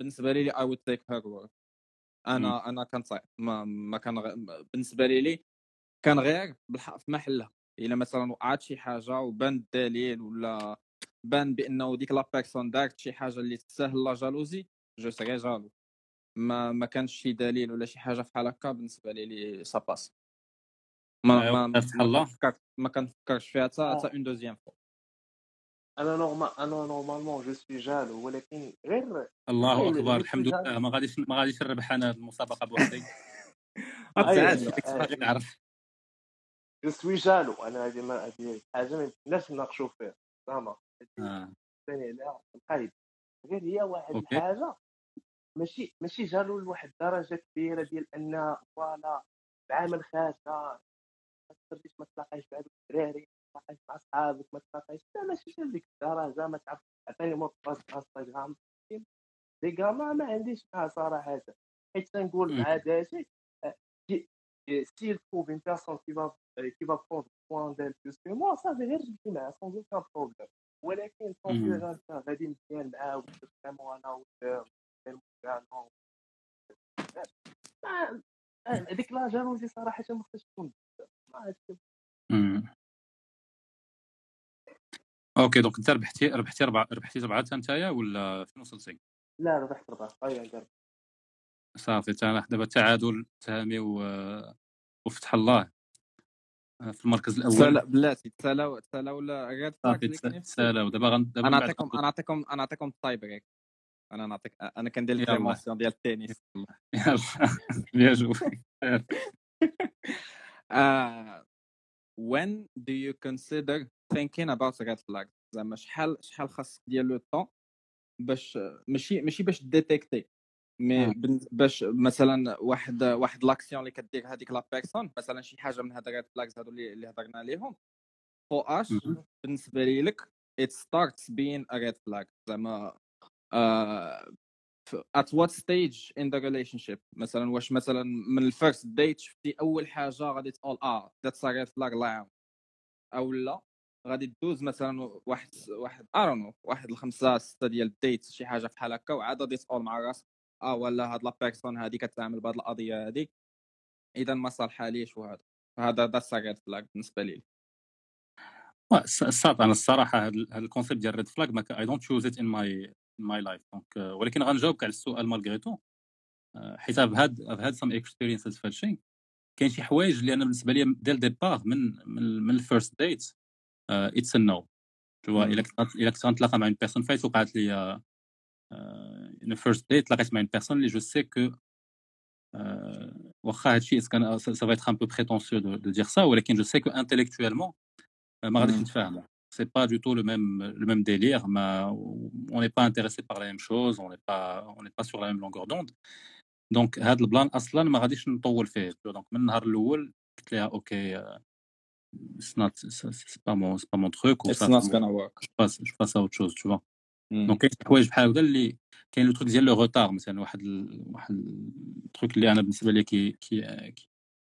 بالنسبة لي I would take her word. أنا أنا كنصايب ما ما كان غ- بالنسبة لي كان غير بالحق في محلها إلا مثلا وقعت شي حاجة وبان الدليل ولا بان بأنه ديك la personne دارت شي حاجة اللي تستاهل la jalousie je serai jaloux. ما ما كانش شي دليل ولا شي حاجة بحال هكا بالنسبة لي لي ça passe ما آه، ما ما ما كنفكرش فيها حتى. حتى une deuxième fois أنا normal أنا normalement je suis jaloux ولكن غير الله أكبر الحمد لله. ما غاديش ما غاديش نربح أنا المسابقة بوحدي. أيوة، أيوة. نعرف. je suis jaloux أنا هذه ما هذه حاجة ما يمكنناش نناقشوا فيها زعما آه. ثاني عليها القايد غير هي واحد okay. الحاجة ماشي ماشي jaloux لواحد الدرجه كبيرة ديال أن voilà العام الخامس ما تقدرش ما تلاقايش مع الدراري ما تلاقايش مع صحابك ما تلاقايش لا ماشي حتى لديك الدرجة ما تعرف عطيني باس انستغرام دي كاما ما عنديش معاه صراحة حيت تنقول. مع داشي il trouve une personne qui va euh, qui va prendre soin d'elle plus que moi صافي غير جبتي معاه sans aucun problème ولكن. كون غادي مزيان معاه فريمون أنا هذيك لا جالوزي صراحة ما خصهاش تكون. أوكي دونك أنت ربحتي ربحتي ربعه ربحتي ربعه انت ولا فين وصلتي؟ لا ربحت ربح هيا نجرب صافي تا دابا تعادل تهامي و... وفتح الله في المركز الأول. تسالا بلاتي تسالا تسالا ولا ريد صافي فلاك تسالى ودابا. دابا أنا نعطيكم أنا نعطيكم أنا نعطيكم التاي بريك أنا نعطيك أنا كندير. ال formation ديال التنس يلا. bien joué uh, when do you consider thinking about red flag زعما شحال شحال خاصك ديال le temps باش ماشي ماشي باش détecter. mais آه. باش مثلا واحد واحد l'action اللي كدير هذيك la personne مثلا شي حاجة من هاد ال red flags هادو اللي اللي هضرنا عليهم فو اش. بالنسبة لي لك starts being a red flag زعما ف- at what stage in the relationship مثلا واش مثلا من ال first date شفتي أول حاجة غادي تقول آه a red flag الله يعاون أو لا غادي تدوز مثلا واحد واحد environ واحد الخمسة ستة ديال ال dates شي حاجة بحال هكا وعاد غادي تقول مع راسك آه ولا هاد la personne هادي كتعامل بهاد القضية هادي؟ اذا ما صالحاليش وهذا هذا that's red flag بالنسبة لي. الصاد أنا الصراحة هذا ال concept ديال red flag ما I don't use it in my my life donc ولكن غنجاوبك على السؤال malgré tout آه، حيت بهاد بهاد some experiences في هادشي كاين شي حوايج اللي أنا بالنسبة لي ديال départ من من, من ال first date it's no to مم. إلا كنت إلا كنت غنتلاقى مع une personne فايت وقعت لي un first date تلاقيت مع une personne اللي je sais que واخا هادشي كان ça va être un peu prétentieux de dire ça ولكن je sais que intellectuellement ما غاديش مم. نتفاهموا c'est pas du tout le même le même délire ما on n'est pas intéressé par la même chose on n'est pas on n'est pas sur la même longueur d'onde. donc هذا ال plan أصلا ما غاديش نطول فيه donc من النهار الأول قلت لها okay it's not c'est pas mon c'est pas mon truc ou it's ça not gonna work. je passe je passe à autre chose tu vois. مم. donc كاين شي حوايج بحال هكذا اللي كاين le truc ديال le retard مثلا واحد ال... واحد ال truc اللي أنا بالنسبة لي كي كي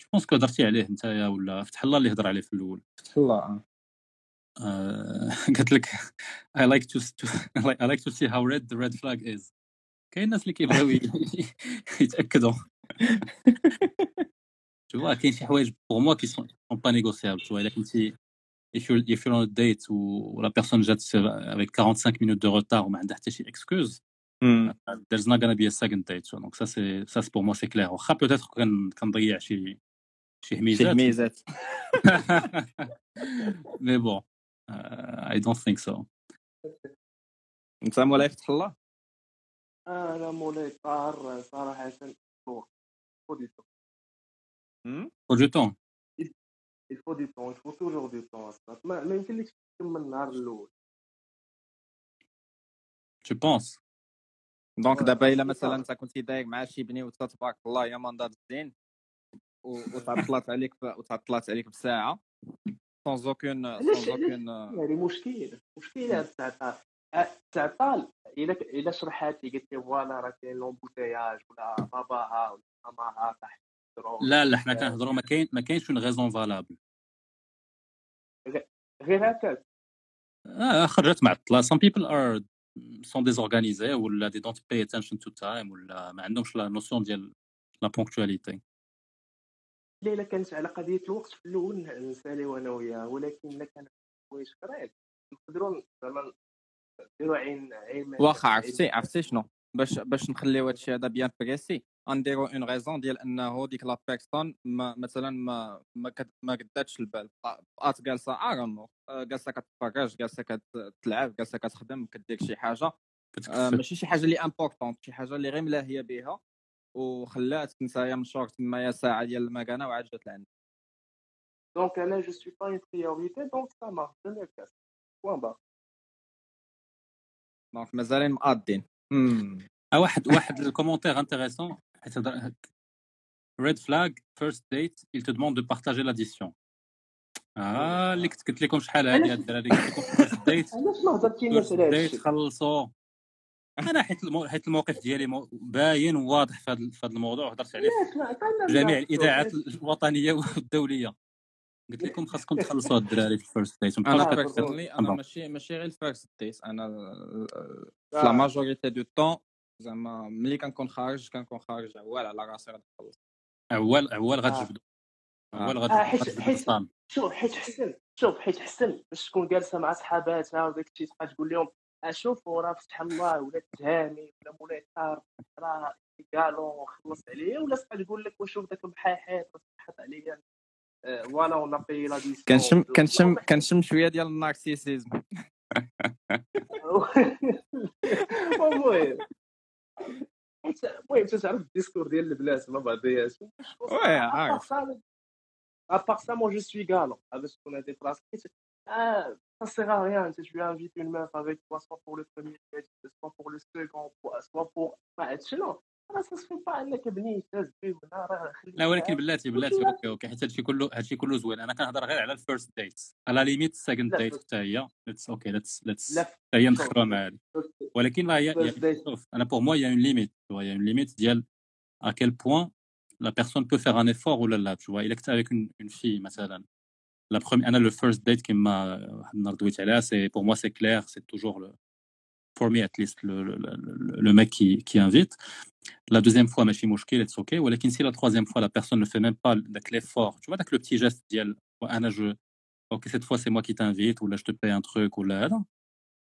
je pense que هضرتي عليه انت ولا فتح الله اللي هضر عليه في الأول. فتح الله آه. آه، قالت لك I like to to I like to see how red the red flag is. كاين الناس اللي كيبغيو يتأكدوا. tu كاين شي حوايج pour moi qui sont pas négociables tu الا كنتي if you're if you're on a date و la personne جات avec 45 minutes de retard وما عندها حتى شي excuse مم. there's not gonna be a second date so donc ça c'est ça c'est pour moi c'est clair واخا peut-être كن كنضيع شي شي شي هميزات هميزات mais bon uh, I don't think so انت مولاي فتح الله أنا مولاي طار صراحة il faut du temps il faut toujours du temps أصلاً. ما ما يمكنلكش تكمل النهار الأول tu penses دونك دابا الا مثلا. انت كنتي داير مع شي بني وتا تبارك الله يا مندار الزين و- وتعطلات عليك. وتعطلات عليك بساعه سونز علاش سونز اوكون يعني مشكل مشكل هاد التعطال التعطال الا الا شرحات لي قلت لي فوالا راه كاين لومبوتياج ولا باباها ولا ماماها تحت لا لا حنا كنهضروا ما كاين ما كاينش اون غيزون فالابل غير هكاك آه خرجت معطله some people are sont désorganisés ولا they don't pay attention to time ولا ما عندهمش la notion ديال la ponctualité لا إلا كانت على قضية الوقت في الأول نساليو أنا وياه ولكن إلا كان حوايج اخرين نقدروا زعما نديروا عين عين واخا عين- عرفتي عرفتي شنو؟ باش باش نخليو هادشي هذا bien précis غنديرو une raison ديال انه ديك la personne ما مثلا ما ما, كد ما قداتش البال. بقات جالسة ارون جالسة كتفرج جالسة كتلعب جالسة كتخدم كدير شي حاجة. آه، ماشي شي حاجة اللي امبورطونت شي حاجة اللي غير ملاهية بها وخلات نسايا مشوك تمايا ساعة ديال المكانة وعاد جات لعندك دونك أنا جو سوي با اون بريوريتي دونك سا مارش كاس بوان با دونك مازالين مقادين واحد واحد الكومونتير انتريسون حيت ريد فلاج فيرست ديت il te demande de partager l'addition. آه اللي كنت قلت لكم شحال هاد الدراري قلت لكم فيرست ديت علاش ما هضرتيناش على هادشي خلصوا. أنا حيت المو... حيت الموقف ديالي مو... باين وواضح في هذا هذا الموضوع هضرت عليه في جميع الإذاعات الوطنية والدولية. قلت لكم خاصكم تخلصوا هاد الدراري في ال first date أنا personally أنا. ماشي ماشي غير ال first date أنا في. la majorité du temps زعما ملي كنكون خارج كنكون خارج عوال على راسي غادي نخلص. عوال عوال آه. غتجبدوا عوال آه، غت- حيت- غتجبدوا حيت- الصام شوف حيت حسن شوف حيت حسن. باش تكون جالسة مع صحاباتها وداك الشيء تبقى تقول لهم اشوفوا راه فتح الله ولا تهامي ولا مولاي الطاهر راه قالوا خلص عليا. ولا تبقى تقول لك وشوف داك البحيحات صحت عليا. آه، voilà un peu là كنشم كنشم كنشم شوية ديال ال narcissisme. المهم حيت المهم تعرف ال discours ديال البنات مع بعضياتهم Oui عارف À part ça, moi je suis galant. Avec ce qu'on a été tracé, ah, ça sert à rien. Si tu invites une meuf avec toi, soit pour le premier date, soit pour le second, soit pour. Enfin, tu sais, non. راه انك بنيت ولا راه لا ولكن. بلاتي بلاتي okay okay حيت هادشي كله هادشي كله زوين. أنا كنهضر غير على ال first date à la limite ال second لا، date حتى هي. let's okay let's let's لا حتى هي شوف، ندخلوها مع هادي first- ولكن راه هي. شوف أنا بور موا يا اون ليميت يا اون ليميت ديال à quel point la personne peut faire un effort ولا لا tu vois il est avec une, une fille مثلا. La première أنا le first date كما واحد النهار دويت عليها c'est pour moi c'est clair c'est toujours le for me at least le, le, le, le mec qui, qui invite la deuxième fois ماشي مشكل it's ok ولكن si la troisième fois la personne ne fait même pas داك l'effort tu vois داك le petit geste ديال انا je ok cette fois c'est moi qui t'invite ولا je te paye un truc ولا هذا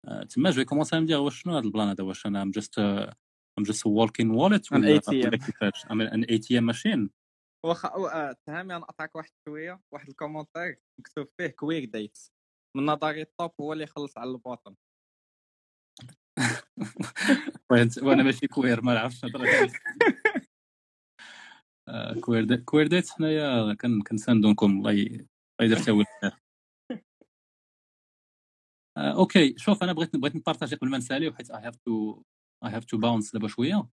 آه، تما je vais commencer à me dire واش شنو هذا البلان هذا واش انا I'm just a, I'm just a walking wallet An ولا ATM. ولا كيفاش I'm an ATM machine واخا أو- آه، تهامي نقطعك واحد شويه واحد الكومونتير مكتوب فيه كوير ديت من نظري الطوب هو اللي يخلص على الباطن وأنت- وأنا ماشي queer ما نعرفش نهضر آه، queer date كوير ديت حنايا كن- كنساندونكم الله الله يدير تاويل الخير. آه، okay. شوف أنا بغيت بغيت ن partager قبل ما نساليو حيت I have to I have to bounce دابا شوية.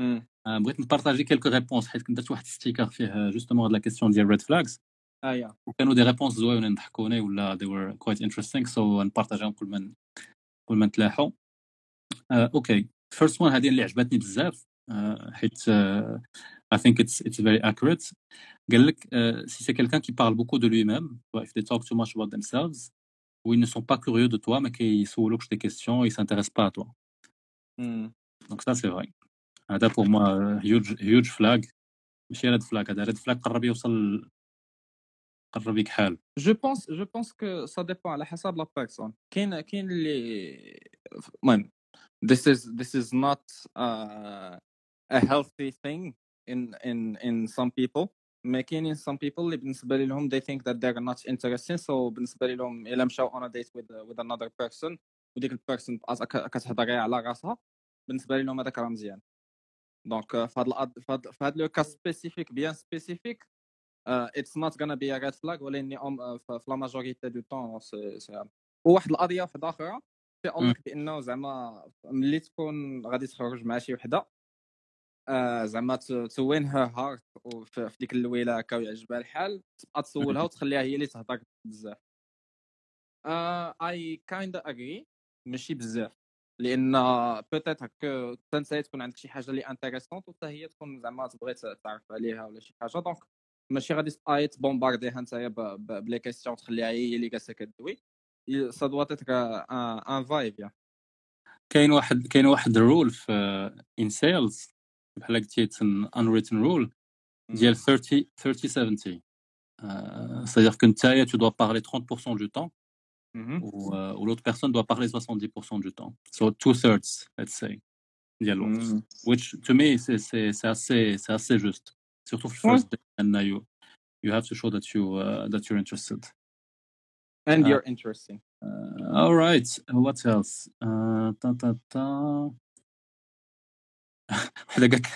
آه، بغيت ن partager quelques réponses حيت كنت درت واحد sticker فيه justement هاد la question ديال red flags آه يا. وكانوا des réponses زوينين ضحكوني ولا they were quite interesting so نبارطاجيهم كل ما كل ما نتلاحوا. اوكي فيرست وان هذه اللي عجبتني بزاف آه، حيت آه، I think it's it's very accurate قال لك آه، si c'est quelqu'un qui parle beaucoup de lui-même if they talk too much about themselves où ils ne sont pas curieux de toi, mais qui يسولوكش des questions, ils s'intéressent pas à toi. مم. Donc ça c'est vrai. هذا pour moi euh, huge huge flag ماشي ريد فلاج هذا ريد فلاج قرب يوصل قرب يكحال جو بونس جو بونس كو سا ديبون على حسب لا بيرسون كاين كاين اللي المهم This is this is not uh, a healthy thing in in in some people. ما كاينين some people اللي بالنسبة لهم they think that they're not interesting. So بالنسبة لهم الا مشاو on a date with with another person وديك ال personne كتهضر غير على راسها. بالنسبة لهم هذاك راه مزيان donc في هذا الأد- في هذا- في هذا le cas spécifique bien spécifique it's not gonna be red flag ولكن أم- في في la majorité du temps c'est c'est وواحد القضية واحدة أخرى تيقول لك بانه زعما ملي تكون غادي تخرج مع شي وحدة آه، زعما to win her heart في ديك اللويلة هكا ويعجبها الحال تبقى تسولها وتخليها هي اللي تهضر بزاف. I kinda agree ماشي بزاف لأن peut-être هكا انت تكون عندك شي حاجة اللي intéressante وحتى هي تكون زعما تبغي تعرف عليها ولا شي حاجة donc ماشي غادي تبقاي تبومبارديها نتايا بلي كيستيون تخليها هي اللي جالسه كدوي. سا دوا تيتر ان فايب يا كاين واحد كاين واحد الرول في ان سيلز بحال قلتي unwritten رول ديال 30 30 70 c'est-à-dire que نتايا tu dois parler 30% du temps ou, euh, ou l'autre personne doit parler 70% du temps. So two thirds, let's say, ديال الوقت. Mm. Which to me c'est c'est c'est assez c'est assez juste. Surtout في Ouais. first date and uh, you you have to show that you uh, that you're interested. And Uh, you're interesting Uh, all right. What else? Uh, ta ta ta. وحده قالت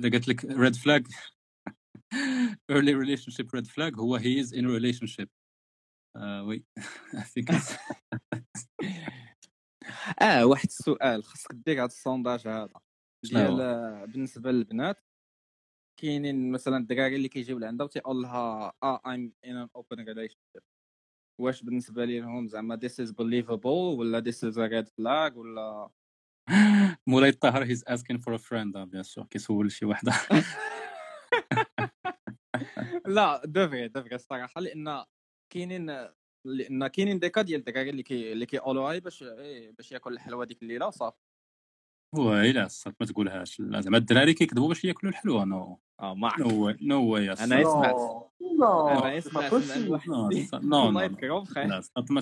وحده قالت لك red flag early relationship red flag هو he is in a relationship. Uh, oui. I think it's آه واحد السؤال خاصك دير هذا السونداج هذا ديال؟ آه، بالنسبة للبنات كاينين مثلا الدراري اللي كيجيو لعندها وتيقول لها آه I'm in an open relationship واش بالنسبة لهم زعما this is believable ولا this is a red flag ولا مولاي الطاهر he's asking for a friend bien sûr كيسول شي وحدة. لا de vrai de vrai الصراحه لأن كاينين لأن كاينين des cas ديال الدراري اللي كي اللي كيقولوا هاي باش إيه باش ياكل الحلوة ديك الليلة وصافي ويلا الصاد ما تقولهاش. لا زعما الدراري كيكذبوا باش ياكلوا الحلوة نو آه ما نو نو أنا سمعت بخير لا صاد ما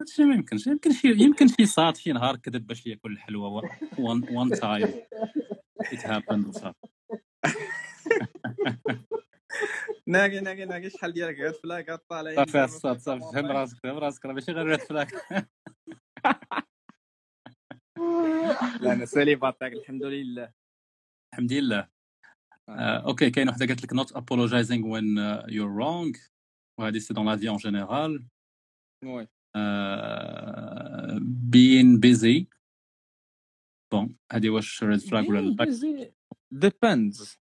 هادشي يمكنش يمكن. شي يمكن شي صاد شي نهار كذب باش ياكل الحلوه وان تايم ات هابند وصافي ناقي ناقي ناقي. شحال ديال ريد فلاك طالعين صافي الصاد صافي فهم راسك فهم راسك. راه ماشي غير ريد فلاك لا أنا célibataire الحمد لله. الحمد لله. آه، okay كاين وحده قالت لك not apologizing when uh, you're wrong. وهذه c'est dans la vie en général. Oui آه، being busy. Bon هذه واش red flag ولا لا Depends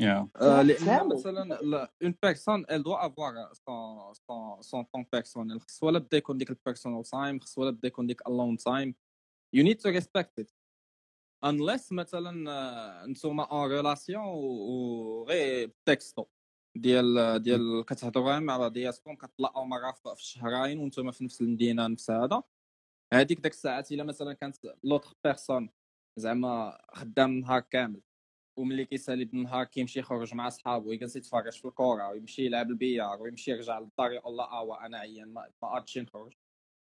Yeah. آه، لأن تعاود. مثلا une personne elle doit avoir son son son temps personnel خص ولا بدا يكون ديك ال personal time خص ولا بدا يكون ديك ال alone time you need to respect unless مثلا آه، نتوما en relation وغير texto ديال ديال كتهضروا مع بعضياتكم كتطلعوا مرة في الشهرين وأنتم في نفس المدينة نفس هذا. هذيك داك الساعات إلا مثلا كانت l'autre personne زعما خدام النهار كامل وملي كيسالي بالنهار كيمشي يخرج مع صحابه ويجلس يتفرج في الكره ويمشي يلعب ال billard ويمشي يرجع للدار يقول لا آه أنا عيان ما ما نخرج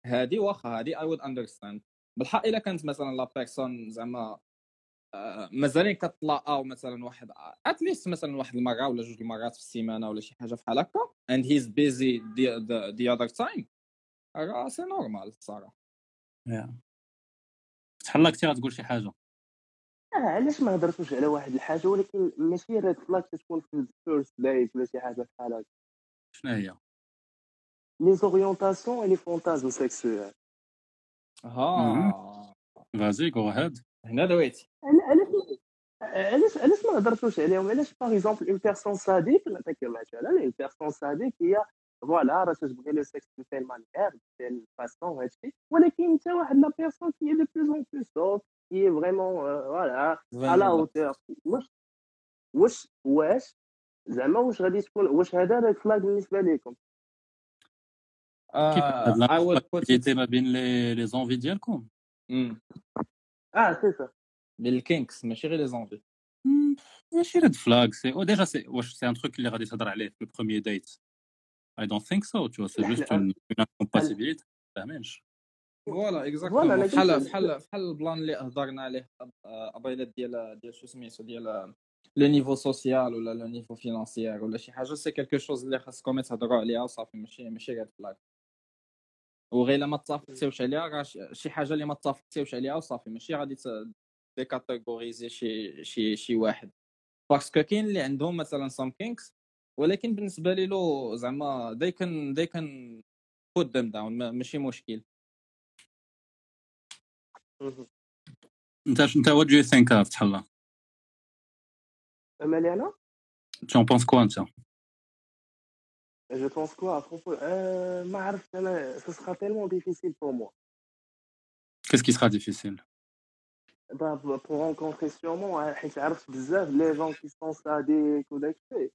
هادي واخا هادي I would understand بالحق إلا كانت مثلا la personne زعما آه، مازالين كتطلعوا مثلا واحد at least مثلا واحد المرة ولا جوج المرات في السيمانة ولا شي حاجة بحال هكا and he's busy the, the, the other time. راه c'est normal الصراحه الله كنتي غتقول شي حاجة. آه علاش ما هضرتوش على واحد الحاجة ولكن ماشي red flag تكون في ال first date ولا شي حاجة بحال هكا. شنو هي؟ les orientations et les fantasmes sexuels ها vas-y جو هاد هنا دويتي علاش علاش علاش ما هضرتوش عليهم علاش par exemple une personne sadique نعطيك مثلا une personne sadique هي voilà راه تبغي le sexe de telle manière telle façon هادشي ولكن انت واحد la personne qui de plus en plus soft qui vraiment voilà على hauteur واش واش واش زعما واش غادي تكون واش هذا red flag بالنسبة لكم كيف هاد Uh, I would put it l'affinité ما بين les les envies ديالكم. آه c'est ça بال kinks ماشي غير لي زونفي ماشي red flag c'est أو déjà c'est واش c'est un truc اللي غادي تهضر عليه في ال première date I don't think so tout c'est juste une incompatibilité فاهمينش voilà exactement بحال بحال بحال ال plan اللي هضرنا عليه قبيله ديال ديال شو سميتو ديال le niveau social ولا le niveau financier ولا شي حاجة c'est quelque chose اللي خاصكم تهضروا عليها وصافي ماشي ماشي غير flag وغير الا ما اتفقتيوش عليها راه شي حاجة اللي ما اتفقتيوش عليها وصافي ماشي غادي ت catégoriser شي شي شي واحد. parce que كاين اللي عندهم مثلا some kinks ولكن بالنسبة لي لو زعما they can they can put them down ما- ماشي مشكل. انت انت وات دو يو ثينك فتح الله؟ مالي أنا؟ Tu en penses quoi انت؟ Je pense quoi à propos euh, ما عرفت انا ce sera tellement difficile pour moi qu'est-ce qui sera difficile bah, pour rencontrer sûrement حيت عرفت بزاف les gens qui sont sadiques وداك الشيء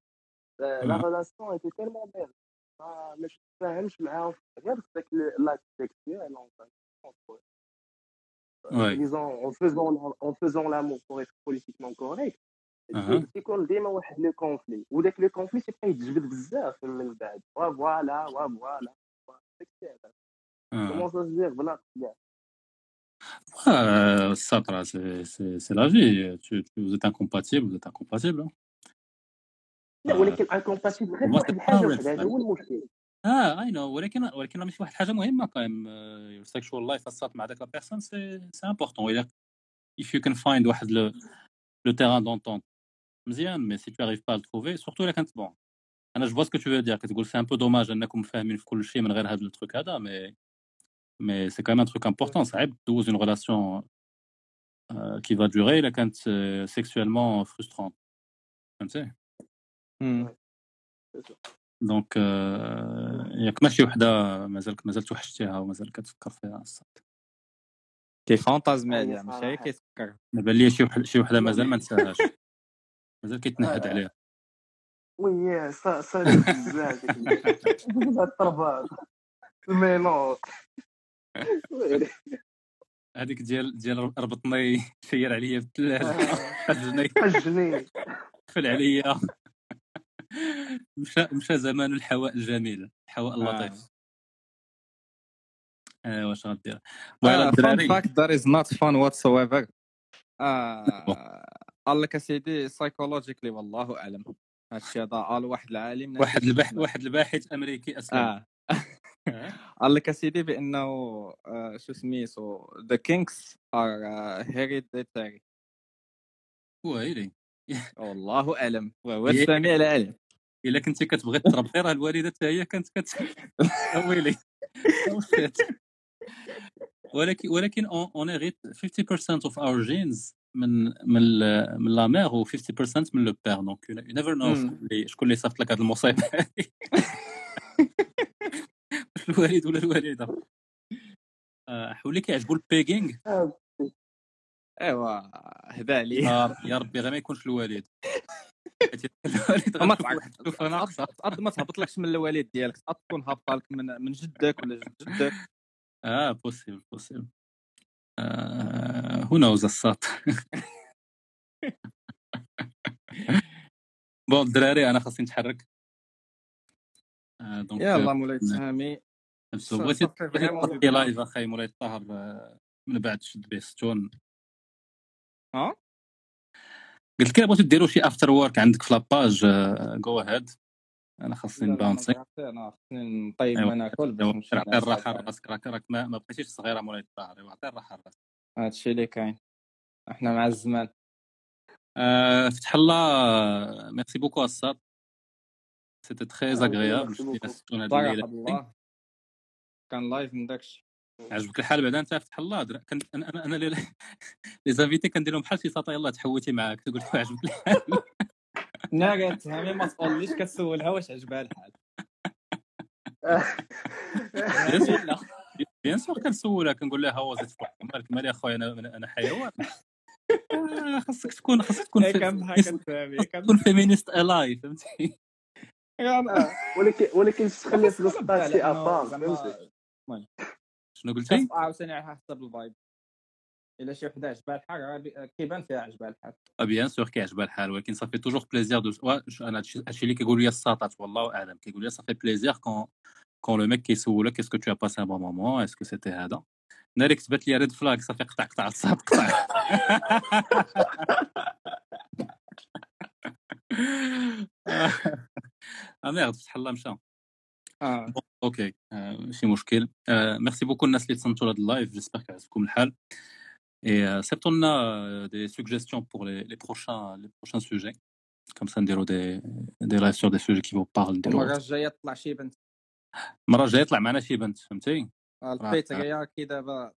Euh, la Mhm. relation était tellement belle ما مش فاهمش معاهم غير في داك لاك سيكسيال Ouais. disons en faisant en faisant l'amour pour être politiquement correct أها. تيكون ديما واحد le conflit وداك le conflit تيبقى يتجبد بزاف من بعد وا voilà بلا كاع Euh, Satra, c'est la vie. Tu, tu- vous êtes incompatibles, vous êtes incompatibles. hein. لا. ولكن incompatibles غير واحد الحاجة هذا. هو المشكل آه I know ولكن ولكن ماشي واحد الحاجة مهمة كاين your sexual life اصات مع داك la personne c'est c'est important الا if you can find واحد le le terrain d'entente مزيان mais si tu arrives pas à le trouver surtout الا كانت bon أنا je ce que tu veux dire كتقول c'est un peu dommage انكم فاهمين في كل شيء من غير هذا ال truc هذا mais mais si كان un truc important صعيب dans une relation qui va durer الا كانت sexuellement frustrante فهمتي مم. donc آه، ياك ماشي وحده مازال مازال توحشتيها ومازال كتفكر فيها الصاد كي fantasmer هي عليها ماشي هي صراحة. كيتفكر دابا لي شي وحده شي وحده مازال ما نساهاش مازال كيتنهد آه. عليها. oui صادق بزاف الطربات. الميلون. هذيك ديال ديال ربطني شير عليا في الثلاجه حجني. حجني. قفل عليا. مشى مشى زمان الحواء الجميل الحواء اللطيف. آه واش غدير؟ fun fact that is not fun whatsoever قال لك اسيدي psychologically والله أعلم. هادشي هذا قال واحد العالم واحد الباحث. واحد الباحث أمريكي اسلم آه. قال لك اسيدي بأنه آه، شو سميتو the kinks are hereditary ويلي. والله أعلم. وهو السميع العلم إلا كنتي كتبغي تربطي راه الوالدة حتى هي كانت كت ويلي. Oh. ولكن ولكن on hérite 50% of our genes من من من la mère و 50% من le père donc you never know. شكون اللي صيفط لك هذه المصيبه الوالد ولا الوالده حولي كيعجبو ال pegging ايوا هدا آه، يا ربي غير ما يكونش الوالد ما ما تهبطلكش من الوالد ديالك. تكون هابطة لك من من جدك ولا جد جدك آه possible possible هو نوز الساط bon الدراري أنا خاصني نتحرك. آه، donc يلا مولاي نفسو صا- بغيتي تحطي live أخي مولاي الطاهر آه، من بعد شد به ستون ها؟ قلت لك بغيتو ديروا شي after work عندك في la page go ahead أنا خاصني ن bounce ي أنا خصني نطيب أيوا. ما ناكل باش عطي الراحة لراسك راك راك ما ما بقيتيش صغيرة مولاي الطاهر عطي الراحة لراسك. هادشي اللي كاين. إحنا مع الزمان. آه، فتح الله merci beaucoup الساط c'était très agréable الليلة كان live من داكشي. عجبك الحال بعدا أنت فتح الله؟ كان أنا أنا les invités كندير لهم بحال شي ساطا يلاه تحوتي معاك. تقول عجبك الحال. ناقا تهامي ما تقوليش كتسولها واش عجبها الحال bien sûr كنسولها كنقول لها هو زيد فوق مالك مالي اخويا أنا أنا حيوان. آه، خاصك تكون خاصك تكون في- تكون féministe الاي فهمتي؟ ولكن ولكن تخلي فلوس لا، شي فهمتي؟ شنو قلتي؟ عاوتاني على حسب ال vibe. الا شي وحدة عجبها الحال كيبان فيها عجبها الحال. bien sûr كيعجبها الحال ولكن صافي toujours plaisir de أنا هادشي اللي كيقولوا لي الساطات والله أعلم كيقول لي صافي plaisir quand quand le mec كيسولك est-ce que t'as passé un bon moment est-ce que c'était هذا؟ ناري كتبت لي red flag صافي قطع قطع الصاد قطع. آه ميرد فتح الله مشى. آه. أوكي آه، ماشي مشكل. آه، ميرسي بوكو الناس اللي تصنتوا لهاد اللايف جيسبر كيعجبكم الحال. Et سيبتوا لنا des suggestions pour les, les prochains les prochains sujets. Comme ça نديروا des des lives sur des sujets qui vous parlent نديروا المره الجايه طلع شي بنت المره الجايه يطلع معنا شي بنت فهمتي آه، البيتريا كي دابا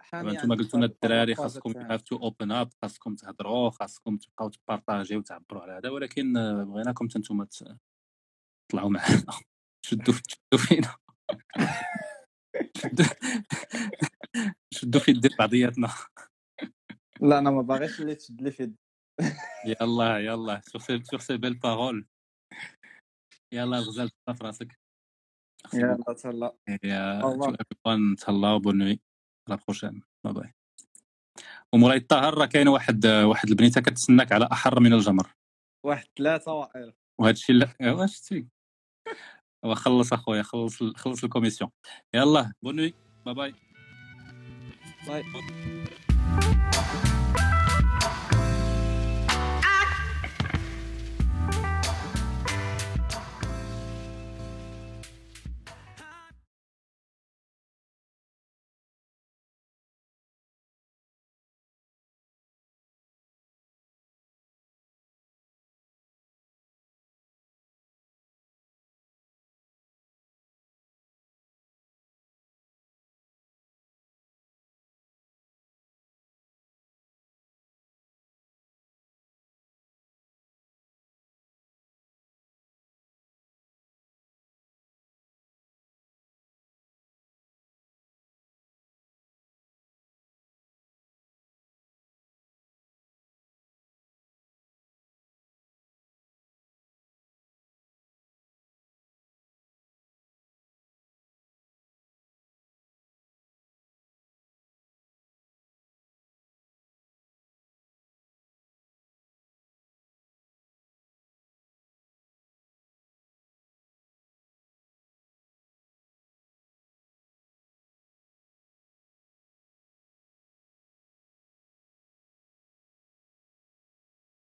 حامية دابا نتوما عندي قلتوا لنا فهاد الدراري الفازة خاصكم you تاعها. have to open up خاصكم تهضروا خاصكم تبقاو تبارطاجيو وتعبروا على هذا ولكن آه، بغيناكم حتى نتوما ت- تطلعوا معنا شدوا شدوا فينا شدوا في يدين بعضياتنا؟ لا أنا ما باغيش اللي تشد لي في يد. يلا يلا sur ces sur ces belles paroles يلا الغزال تهلا في راسك يلا تهلا. يا تهلاو bonne nuit à la prochaine bye bye ومولاي الطاهر راه كاينة واحد واحد البنيتة كتسناك على أحر من الجمر. واحد ثلاثة وائل وهذا الشيء لا واش شتي هو خلص اخويا خلص خلص الكوميسيون. يلا بون نوي. باي باي باي